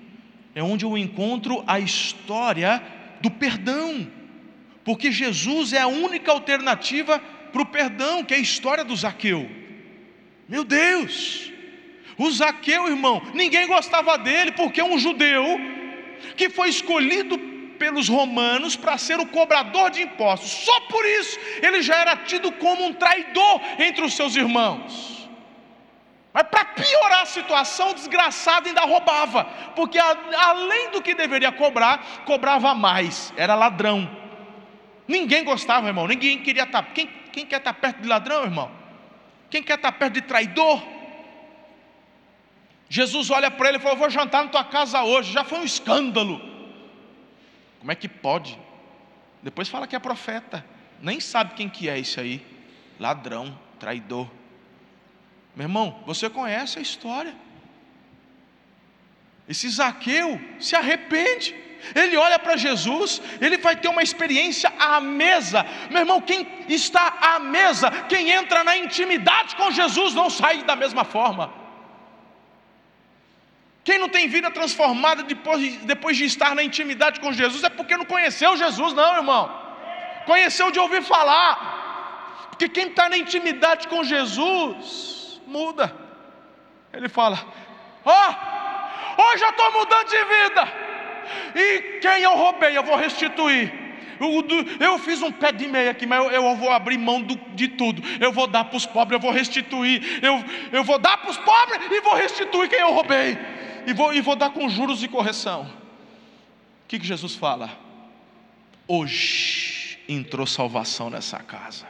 é onde eu encontro a história do perdão, porque Jesus é a única alternativa para o perdão, que é a história do Zaqueu. Meu Deus! O Zaqueu, irmão, ninguém gostava dele porque é um judeu que foi escolhido pelos romanos para ser o cobrador de impostos. Só por isso ele já era tido como um traidor entre os seus irmãos. Mas para piorar a situação, o desgraçado ainda roubava, porque a, além do que deveria cobrar, cobrava mais, era ladrão. Ninguém gostava, irmão, ninguém queria estar. Tá, quem, quem quer estar tá perto de ladrão, irmão? Quem quer estar tá perto de traidor? Jesus olha para ele e falou: Vou jantar na tua casa hoje. Já foi um escândalo. Como é que pode? Depois fala que é profeta. Nem sabe quem que é isso aí. Ladrão, traidor. Meu irmão, você conhece a história. Esse Zaqueu se arrepende. Ele olha para Jesus, ele vai ter uma experiência à mesa. Meu irmão, quem está à mesa, quem entra na intimidade com Jesus, não sai da mesma forma. Quem não tem vida transformada depois, depois de estar na intimidade com Jesus é porque não conheceu Jesus, não, irmão. Conheceu de ouvir falar. Porque quem está na intimidade com Jesus, muda. Ele fala: Ó, oh, hoje eu estou mudando de vida. E quem eu roubei, eu vou restituir. Eu, fiz um pé de meia aqui, mas eu, vou abrir mão do, de tudo. Eu vou dar para os pobres, eu vou restituir. Eu, eu vou dar para os pobres e vou restituir quem eu roubei. E vou, e vou dar com juros e correção. O que, que Jesus fala? Hoje entrou salvação nessa casa.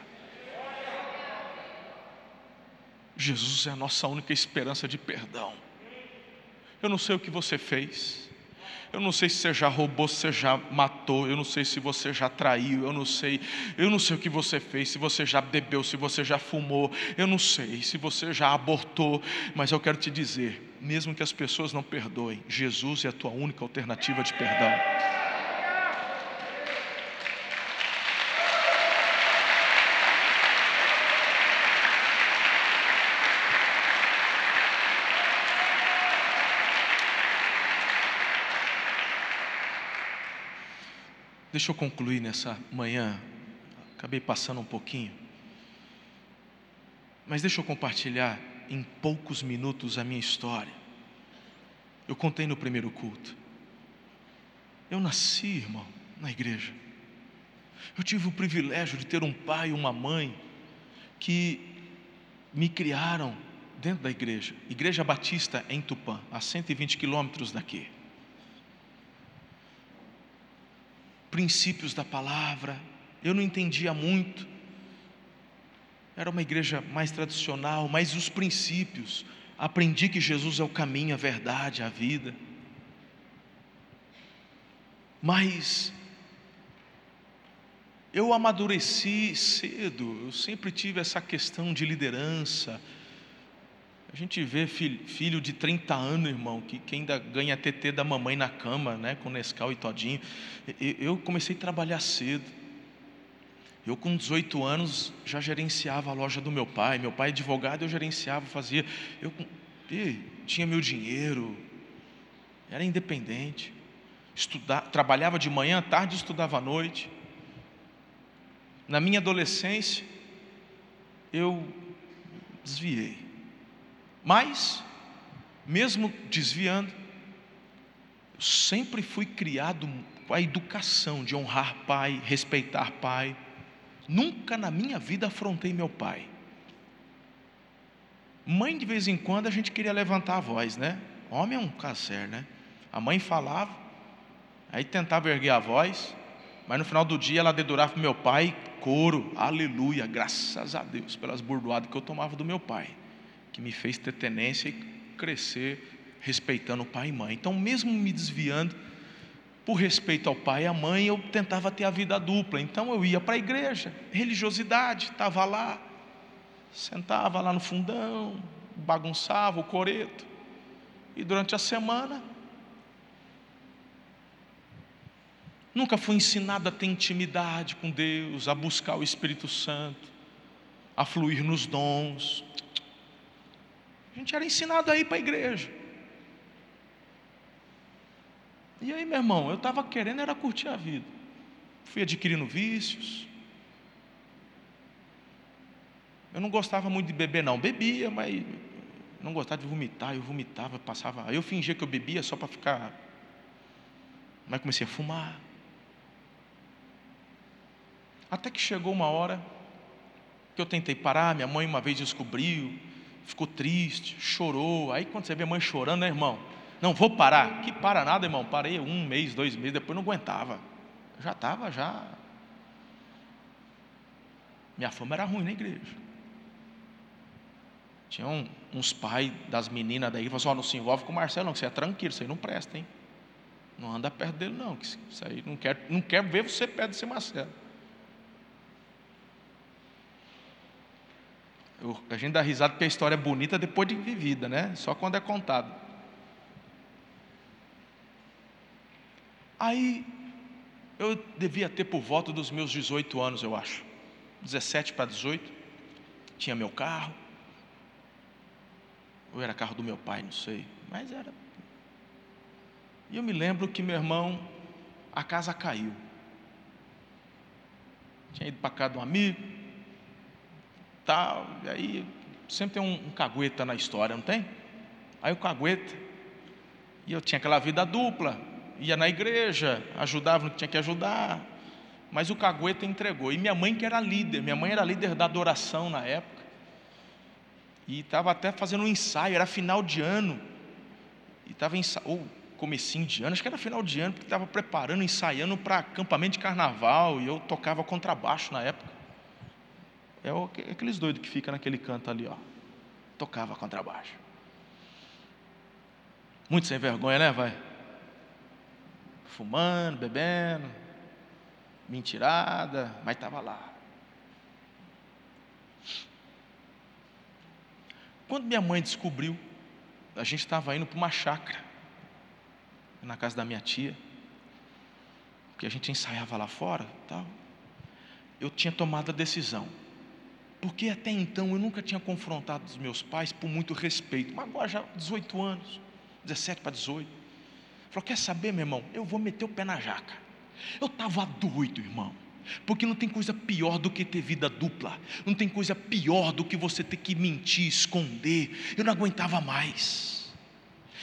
Jesus é a nossa única esperança de perdão. Eu não sei o que você fez. Eu não sei se você já roubou, se você já matou, eu não sei se você já traiu, eu não sei, eu não sei o que você fez, se você já bebeu, se você já fumou, eu não sei, se você já abortou, mas eu quero te dizer, mesmo que as pessoas não perdoem, Jesus é a tua única alternativa de perdão. Deixa eu concluir nessa manhã. Acabei passando um pouquinho. Mas deixa eu compartilhar em poucos minutos a minha história. Eu contei no primeiro culto. Eu nasci, irmão, na igreja. Eu tive o privilégio de ter um pai e uma mãe que me criaram dentro da igreja. Igreja Batista em Tupã, a 120 quilômetros daqui. princípios da palavra, eu não entendia muito. Era uma igreja mais tradicional, mas os princípios, aprendi que Jesus é o caminho, a verdade, a vida. Mas eu amadureci cedo, eu sempre tive essa questão de liderança, a gente vê filho, de 30 anos, irmão, que, que ainda ganha TT da mamãe na cama, né, com Nescau e todinho. Eu comecei a trabalhar cedo. Eu, com 18 anos, já gerenciava a loja do meu pai. Meu pai é advogado, eu gerenciava, fazia. Eu tinha meu dinheiro, era independente. Estudar, trabalhava de manhã, à tarde, estudava à noite. Na minha adolescência, eu desviei. Mas, mesmo desviando, eu sempre fui criado com a educação de honrar pai, respeitar pai. Nunca na minha vida afrontei meu pai. Mãe, de vez em quando, a gente queria levantar a voz, né? Homem é um caser, né? A mãe falava, aí tentava erguer a voz, mas no final do dia ela dedurava para meu pai, coro, aleluia, graças a Deus, pelas burdoadas que eu tomava do meu pai que me fez ter tenência e crescer respeitando o pai e mãe. Então, mesmo me desviando, por respeito ao pai e à mãe, eu tentava ter a vida dupla. Então, eu ia para a igreja, religiosidade, estava lá, sentava lá no fundão, bagunçava o coreto. E durante a semana, nunca fui ensinado a ter intimidade com Deus, a buscar o Espírito Santo, a fluir nos dons. A gente era ensinado a ir para a igreja. E aí, meu irmão, eu estava querendo era curtir a vida. Fui adquirindo vícios. Eu não gostava muito de beber, não. Bebia, mas não gostava de vomitar. Eu vomitava, passava. Eu fingia que eu bebia só para ficar. Mas comecei a fumar. Até que chegou uma hora que eu tentei parar, minha mãe uma vez descobriu, ficou triste, chorou. Aí quando você vê a mãe chorando, né, irmão? Não vou parar. Que para nada, irmão. Parei um mês, dois meses, depois não aguentava. Já estava, já. Minha fama era ruim na igreja. Tinha um, uns pais das meninas daí que falaram assim, oh, não se envolve com o Marcelo, não, que você é tranquilo, isso aí não presta, hein? Não anda perto dele, não, que isso aí não quer, não quer ver você perto desse Marcelo. Eu, a gente dá risada porque a história é bonita depois de vivida, né? Só quando é contado. Aí, eu devia ter por volta dos meus 18 anos, eu acho. 17 para 18. Tinha meu carro. Ou era carro do meu pai, não sei. Mas era. E eu me lembro que meu irmão, a casa caiu. Tinha ido para casa de um amigo, tal, e aí sempre tem um, um cagueta na história, não tem? Aí o cagueta, e eu tinha aquela vida dupla, ia na igreja, ajudava no que tinha que ajudar, mas o cagueta entregou. E minha mãe que era líder, minha mãe era líder da adoração na época, e estava até fazendo um ensaio, era final de ano, e estava ou comecinho de ano, acho que era final de ano, porque estava preparando, ensaiando para acampamento de carnaval, e eu tocava contrabaixo na época. É, aqueles doidos que ficam naquele canto ali, ó. Tocava contrabaixo. Muito sem vergonha, né, vai? Fumando, bebendo, mentirada, mas estava lá. Quando minha mãe descobriu, a gente estava indo para uma chácara, na casa da minha tia, porque a gente ensaiava lá fora, tal. Eu tinha tomado a decisão porque até então eu nunca tinha confrontado os meus pais por muito respeito, mas agora já 18 anos, 17 para 18. Falou: quer saber, meu irmão? Eu vou meter o pé na jaca. Eu estava doido, irmão. Porque não tem coisa pior do que ter vida dupla, não tem coisa pior do que você ter que mentir, esconder. Eu não aguentava mais.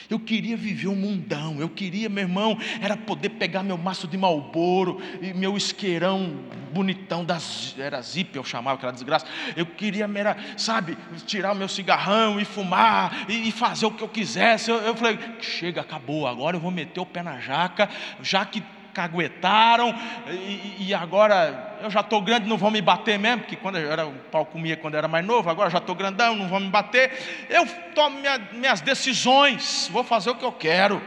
Eu queria viver um mundão, eu queria, meu irmão, era poder pegar meu maço de malboro e meu isqueirão bonitão das era zip, eu chamava aquela desgraça. Eu queria, era, sabe, tirar o meu cigarrão e fumar e, e fazer o que eu quisesse. Eu, eu falei, chega, acabou. Agora eu vou meter o pé na jaca, já que caguetaram, e, e agora eu já estou grande, não vão me bater mesmo, porque quando eu era, o pau comia quando eu era mais novo, agora já estou grandão, não vão me bater. Eu tomo minha, minhas decisões, vou fazer o que eu quero.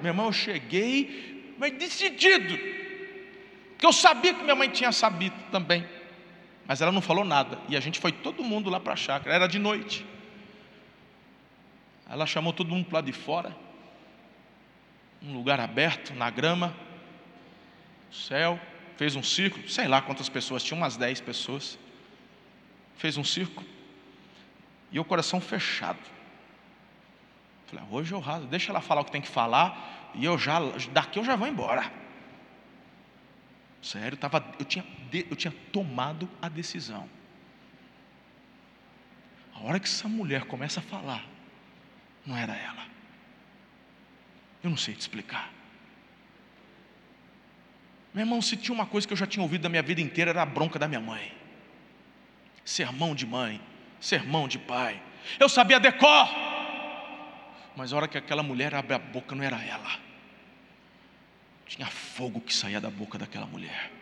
Meu irmão, eu cheguei, mas decidido, que eu sabia que minha mãe tinha sabido também, mas ela não falou nada, e a gente foi todo mundo lá para a chácara, era de noite. Ela chamou todo mundo para lá de fora, um lugar aberto, na grama, céu, fez um círculo, sei lá quantas pessoas, tinha umas dez pessoas. Fez um círculo. E o coração fechado. Falei, ah, hoje eu raso, deixa ela falar o que tem que falar, e eu já, daqui eu já vou embora. Sério, tava, eu, tinha, eu tinha tomado a decisão. A hora que essa mulher começa a falar, não era ela. Eu não sei te explicar. Meu irmão, se tinha uma coisa que eu já tinha ouvido da minha vida inteira, era a bronca da minha mãe. Sermão de mãe, sermão de pai. Eu sabia decor, mas a hora que aquela mulher abre a boca, não era ela. Tinha fogo que saía da boca daquela mulher.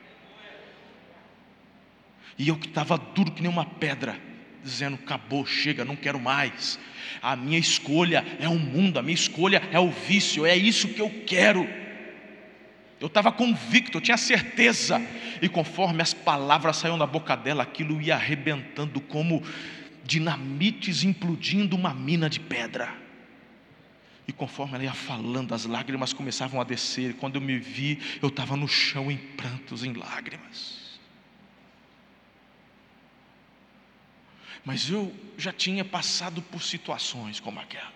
E eu que estava duro que nem uma pedra, dizendo: acabou, chega, não quero mais. A minha escolha é o mundo, a minha escolha é o vício, é isso que eu quero. Eu estava convicto, eu tinha certeza. E conforme as palavras saíam da boca dela, aquilo ia arrebentando como dinamites implodindo uma mina de pedra. E conforme ela ia falando, as lágrimas começavam a descer. Quando eu me vi, eu estava no chão em prantos, em lágrimas. Mas eu já tinha passado por situações como aquela.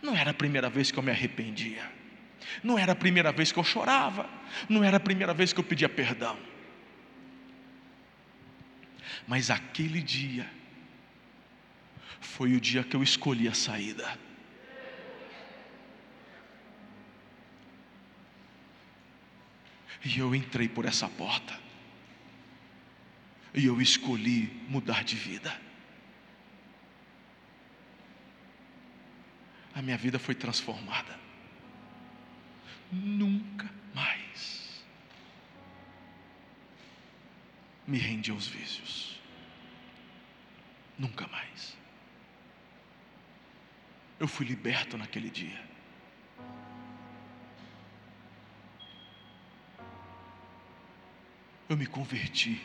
Não era a primeira vez que eu me arrependia. Não era a primeira vez que eu chorava, não era a primeira vez que eu pedia perdão. Mas aquele dia foi o dia que eu escolhi a saída. E eu entrei por essa porta. E eu escolhi mudar de vida. A minha vida foi transformada. Nunca mais me rendi aos vícios. Nunca mais. Eu fui liberto naquele dia. Eu me converti.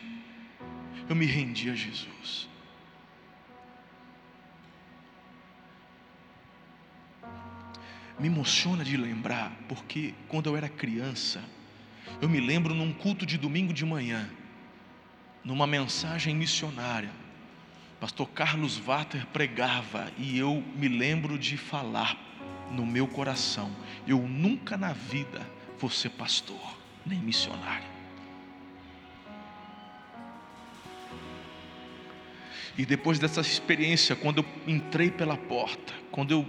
Eu me rendi a Jesus. Me emociona de lembrar, porque quando eu era criança, eu me lembro num culto de domingo de manhã, numa mensagem missionária, Pastor Carlos Vater pregava e eu me lembro de falar no meu coração: eu nunca na vida vou ser pastor, nem missionário. E depois dessa experiência, quando eu entrei pela porta, quando eu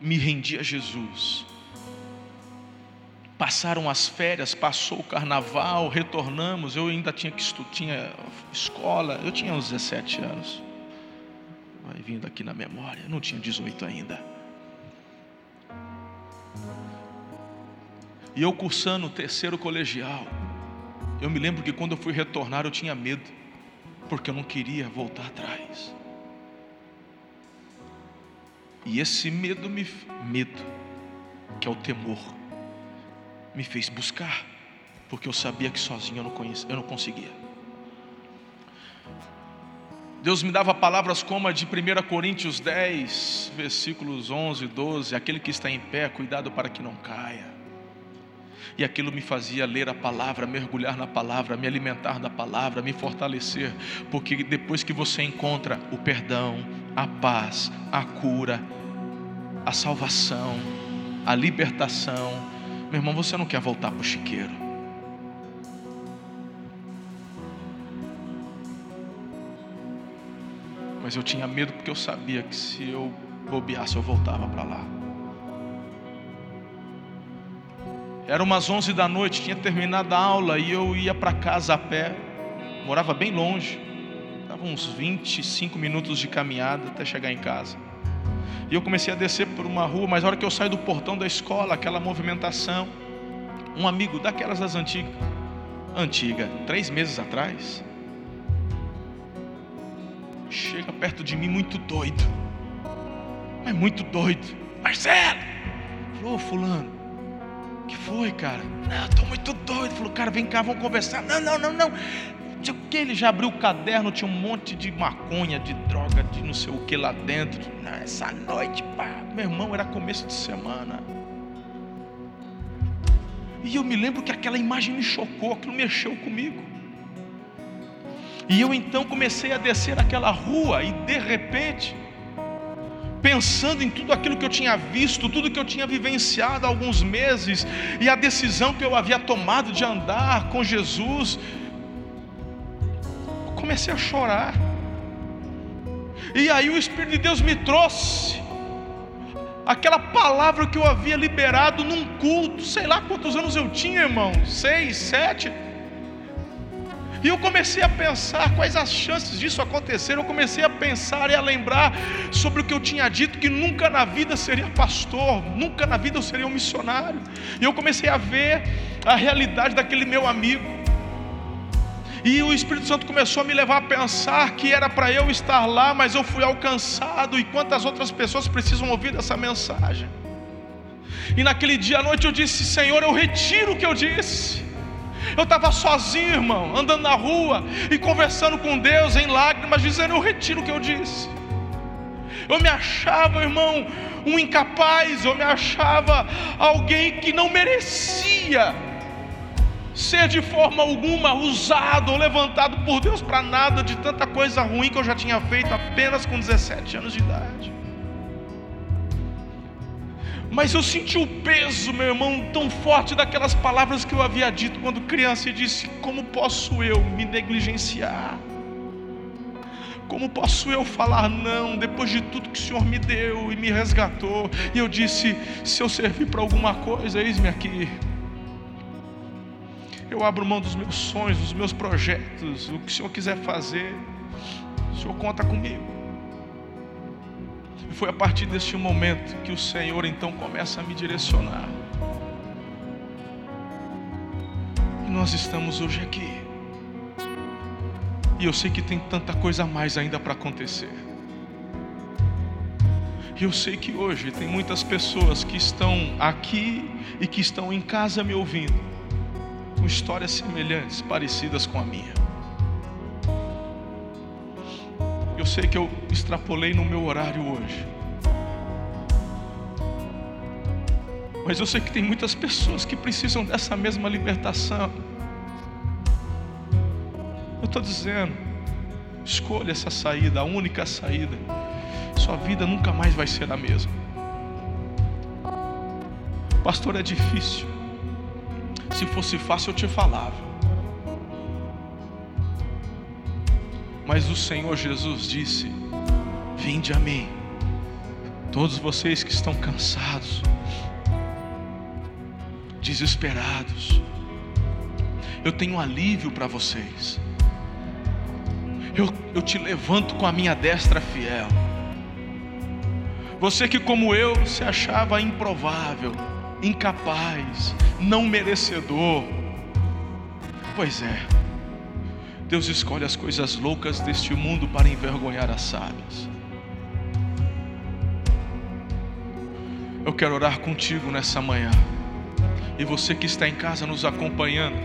me rendi a Jesus, passaram as férias, passou o carnaval, retornamos. Eu ainda tinha que estudar, tinha escola, eu tinha uns 17 anos vai vindo aqui na memória, não tinha 18 ainda. E eu cursando o terceiro colegial, eu me lembro que quando eu fui retornar eu tinha medo, porque eu não queria voltar atrás. E esse medo me medo, que é o temor, me fez buscar, porque eu sabia que sozinho eu não, conhecia, eu não conseguia. Deus me dava palavras como a de 1 Coríntios 10, versículos 11 e 12: aquele que está em pé, cuidado para que não caia. E aquilo me fazia ler a palavra, mergulhar na palavra, me alimentar da palavra, me fortalecer, porque depois que você encontra o perdão, a paz, a cura, a salvação, a libertação, meu irmão, você não quer voltar para o chiqueiro. mas eu tinha medo porque eu sabia que se eu bobeasse eu voltava para lá. Era umas 11 da noite, tinha terminado a aula e eu ia para casa a pé. Morava bem longe, dava uns 25 minutos de caminhada até chegar em casa. E eu comecei a descer por uma rua, mas a hora que eu saio do portão da escola, aquela movimentação, um amigo daquelas das antigas, antiga, três meses atrás, chega perto de mim muito doido. Mas muito doido. Marcelo! Falou, fulano, que foi, cara? Não, estou muito doido. Falou, cara, vem cá, vamos conversar. Não, não, não, não. O que, ele já abriu o caderno, tinha um monte de maconha, de droga, de não sei o que lá dentro. Não, essa noite, pá, meu irmão, era começo de semana. E eu me lembro que aquela imagem me chocou, aquilo mexeu comigo. E eu então comecei a descer aquela rua e de repente, pensando em tudo aquilo que eu tinha visto, tudo que eu tinha vivenciado há alguns meses e a decisão que eu havia tomado de andar com Jesus, eu comecei a chorar. E aí o Espírito de Deus me trouxe aquela palavra que eu havia liberado num culto, sei lá quantos anos eu tinha, irmão, seis, sete. E eu comecei a pensar quais as chances disso acontecer. Eu comecei a pensar e a lembrar sobre o que eu tinha dito: que nunca na vida seria pastor, nunca na vida eu seria um missionário. E eu comecei a ver a realidade daquele meu amigo. E o Espírito Santo começou a me levar a pensar que era para eu estar lá, mas eu fui alcançado. E quantas outras pessoas precisam ouvir dessa mensagem? E naquele dia à noite eu disse: Senhor, eu retiro o que eu disse. Eu estava sozinho, irmão, andando na rua e conversando com Deus em lágrimas, dizendo: Eu retiro o que eu disse. Eu me achava, irmão, um incapaz, eu me achava alguém que não merecia ser de forma alguma usado ou levantado por Deus para nada de tanta coisa ruim que eu já tinha feito apenas com 17 anos de idade. Mas eu senti o peso, meu irmão, tão forte daquelas palavras que eu havia dito quando criança e disse: Como posso eu me negligenciar? Como posso eu falar não depois de tudo que o Senhor me deu e me resgatou? E eu disse: Se eu servir para alguma coisa, eis-me aqui. Eu abro mão dos meus sonhos, dos meus projetos, o que o Senhor quiser fazer, o Senhor conta comigo. Foi a partir deste momento que o Senhor então começa a me direcionar. E nós estamos hoje aqui. E eu sei que tem tanta coisa a mais ainda para acontecer. E eu sei que hoje tem muitas pessoas que estão aqui e que estão em casa me ouvindo, com histórias semelhantes, parecidas com a minha. Eu sei que eu extrapolei no meu horário hoje. Mas eu sei que tem muitas pessoas que precisam dessa mesma libertação. Eu estou dizendo, escolha essa saída, a única saída sua vida nunca mais vai ser a mesma. Pastor, é difícil. Se fosse fácil, eu te falava. Mas o Senhor Jesus disse: Vinde a mim, todos vocês que estão cansados, desesperados, eu tenho alívio para vocês. Eu, eu te levanto com a minha destra fiel. Você que, como eu, se achava improvável, incapaz, não merecedor. Pois é, Deus escolhe as coisas loucas deste mundo para envergonhar as sábias. Eu quero orar contigo nessa manhã. E você que está em casa nos acompanhando.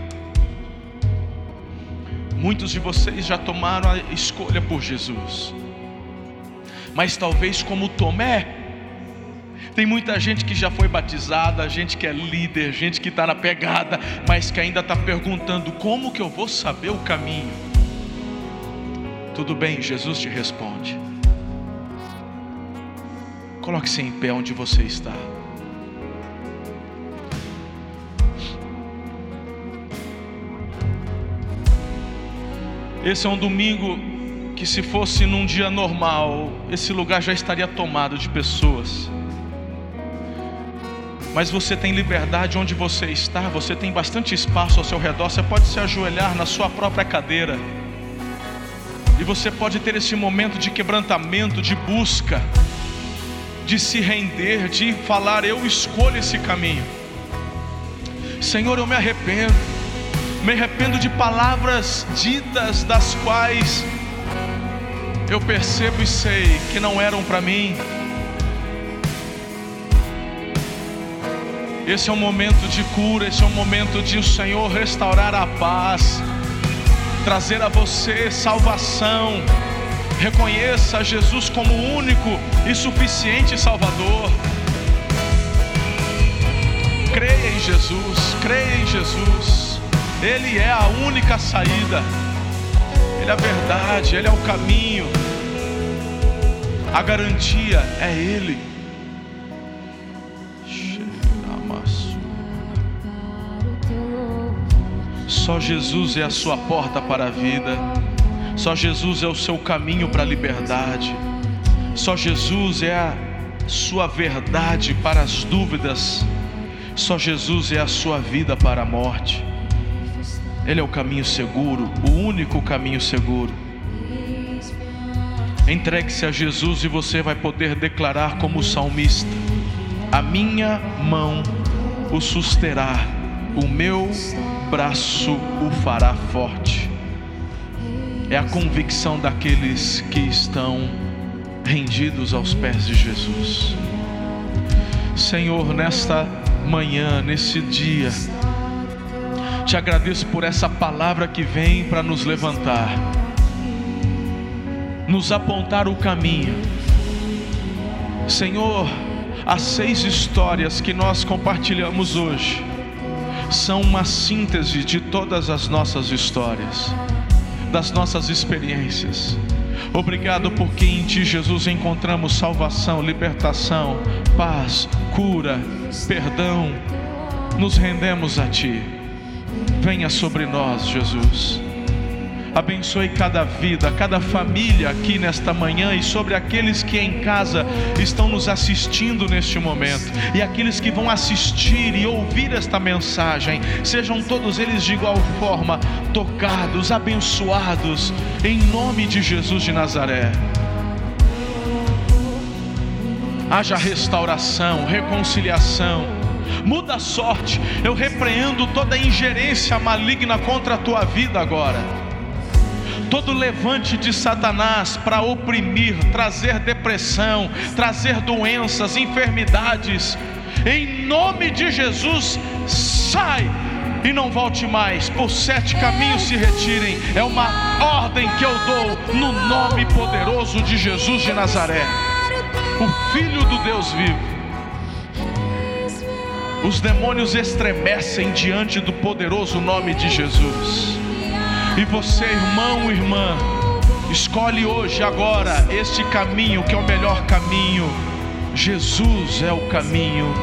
Muitos de vocês já tomaram a escolha por Jesus mas talvez como Tomé. Tem muita gente que já foi batizada, gente que é líder, gente que está na pegada, mas que ainda está perguntando: como que eu vou saber o caminho? Tudo bem, Jesus te responde. Coloque-se em pé onde você está. Esse é um domingo que se fosse num dia normal, esse lugar já estaria tomado de pessoas. Mas você tem liberdade onde você está, você tem bastante espaço ao seu redor, você pode se ajoelhar na sua própria cadeira. E você pode ter esse momento de quebrantamento, de busca, de se render, de falar: Eu escolho esse caminho. Senhor, eu me arrependo, me arrependo de palavras ditas das quais eu percebo e sei que não eram para mim. Esse é um momento de cura, esse é um momento de o Senhor restaurar a paz, trazer a você salvação. Reconheça Jesus como único e suficiente Salvador. Creia em Jesus, creia em Jesus. Ele é a única saída. Ele é a verdade, Ele é o caminho. A garantia é Ele. Só Jesus é a sua porta para a vida. Só Jesus é o seu caminho para a liberdade. Só Jesus é a sua verdade para as dúvidas. Só Jesus é a sua vida para a morte. Ele é o caminho seguro, o único caminho seguro. Entregue-se a Jesus e você vai poder declarar como salmista: A minha mão o susterá, o meu braço o fará forte. É a convicção daqueles que estão rendidos aos pés de Jesus. Senhor, nesta manhã, nesse dia, te agradeço por essa palavra que vem para nos levantar, nos apontar o caminho. Senhor, as seis histórias que nós compartilhamos hoje são uma síntese de todas as nossas histórias, das nossas experiências. Obrigado porque em Ti, Jesus, encontramos salvação, libertação, paz, cura, perdão. Nos rendemos a Ti. Venha sobre nós, Jesus. Abençoe cada vida, cada família aqui nesta manhã e sobre aqueles que em casa estão nos assistindo neste momento e aqueles que vão assistir e ouvir esta mensagem. Sejam todos eles de igual forma tocados, abençoados, em nome de Jesus de Nazaré. Haja restauração, reconciliação muda a sorte. Eu repreendo toda ingerência maligna contra a tua vida agora todo levante de Satanás para oprimir, trazer depressão, trazer doenças, enfermidades, em nome de Jesus, sai e não volte mais. Por sete caminhos se retirem. É uma ordem que eu dou no nome poderoso de Jesus de Nazaré, o Filho do Deus vivo. Os demônios estremecem diante do poderoso nome de Jesus. E você, irmão, irmã, escolhe hoje, agora, este caminho que é o melhor caminho. Jesus é o caminho.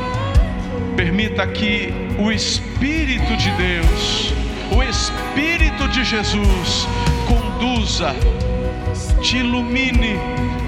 Permita que o Espírito de Deus, o Espírito de Jesus, conduza, te ilumine,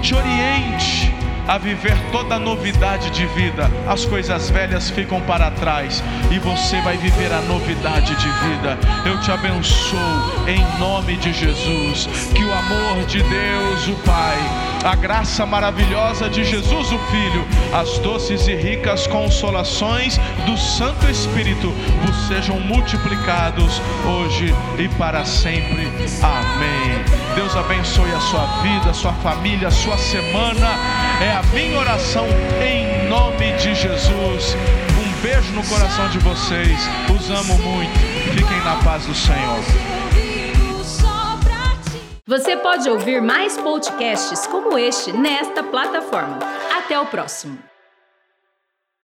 te oriente a viver toda novidade de vida. As coisas velhas ficam para trás e você vai viver a novidade de vida. Eu te abençoo em nome de Jesus. Que o amor de Deus, o Pai, a graça maravilhosa de Jesus, o Filho, as doces e ricas consolações do Santo Espírito vos sejam multiplicados hoje e para sempre. Amém. Deus abençoe a sua vida, a sua família, a sua semana. É a minha oração em nome de Jesus. Um beijo no coração de vocês. Os amo muito. Fiquem na paz do Senhor. Você pode ouvir mais podcasts como este nesta plataforma. Até o próximo.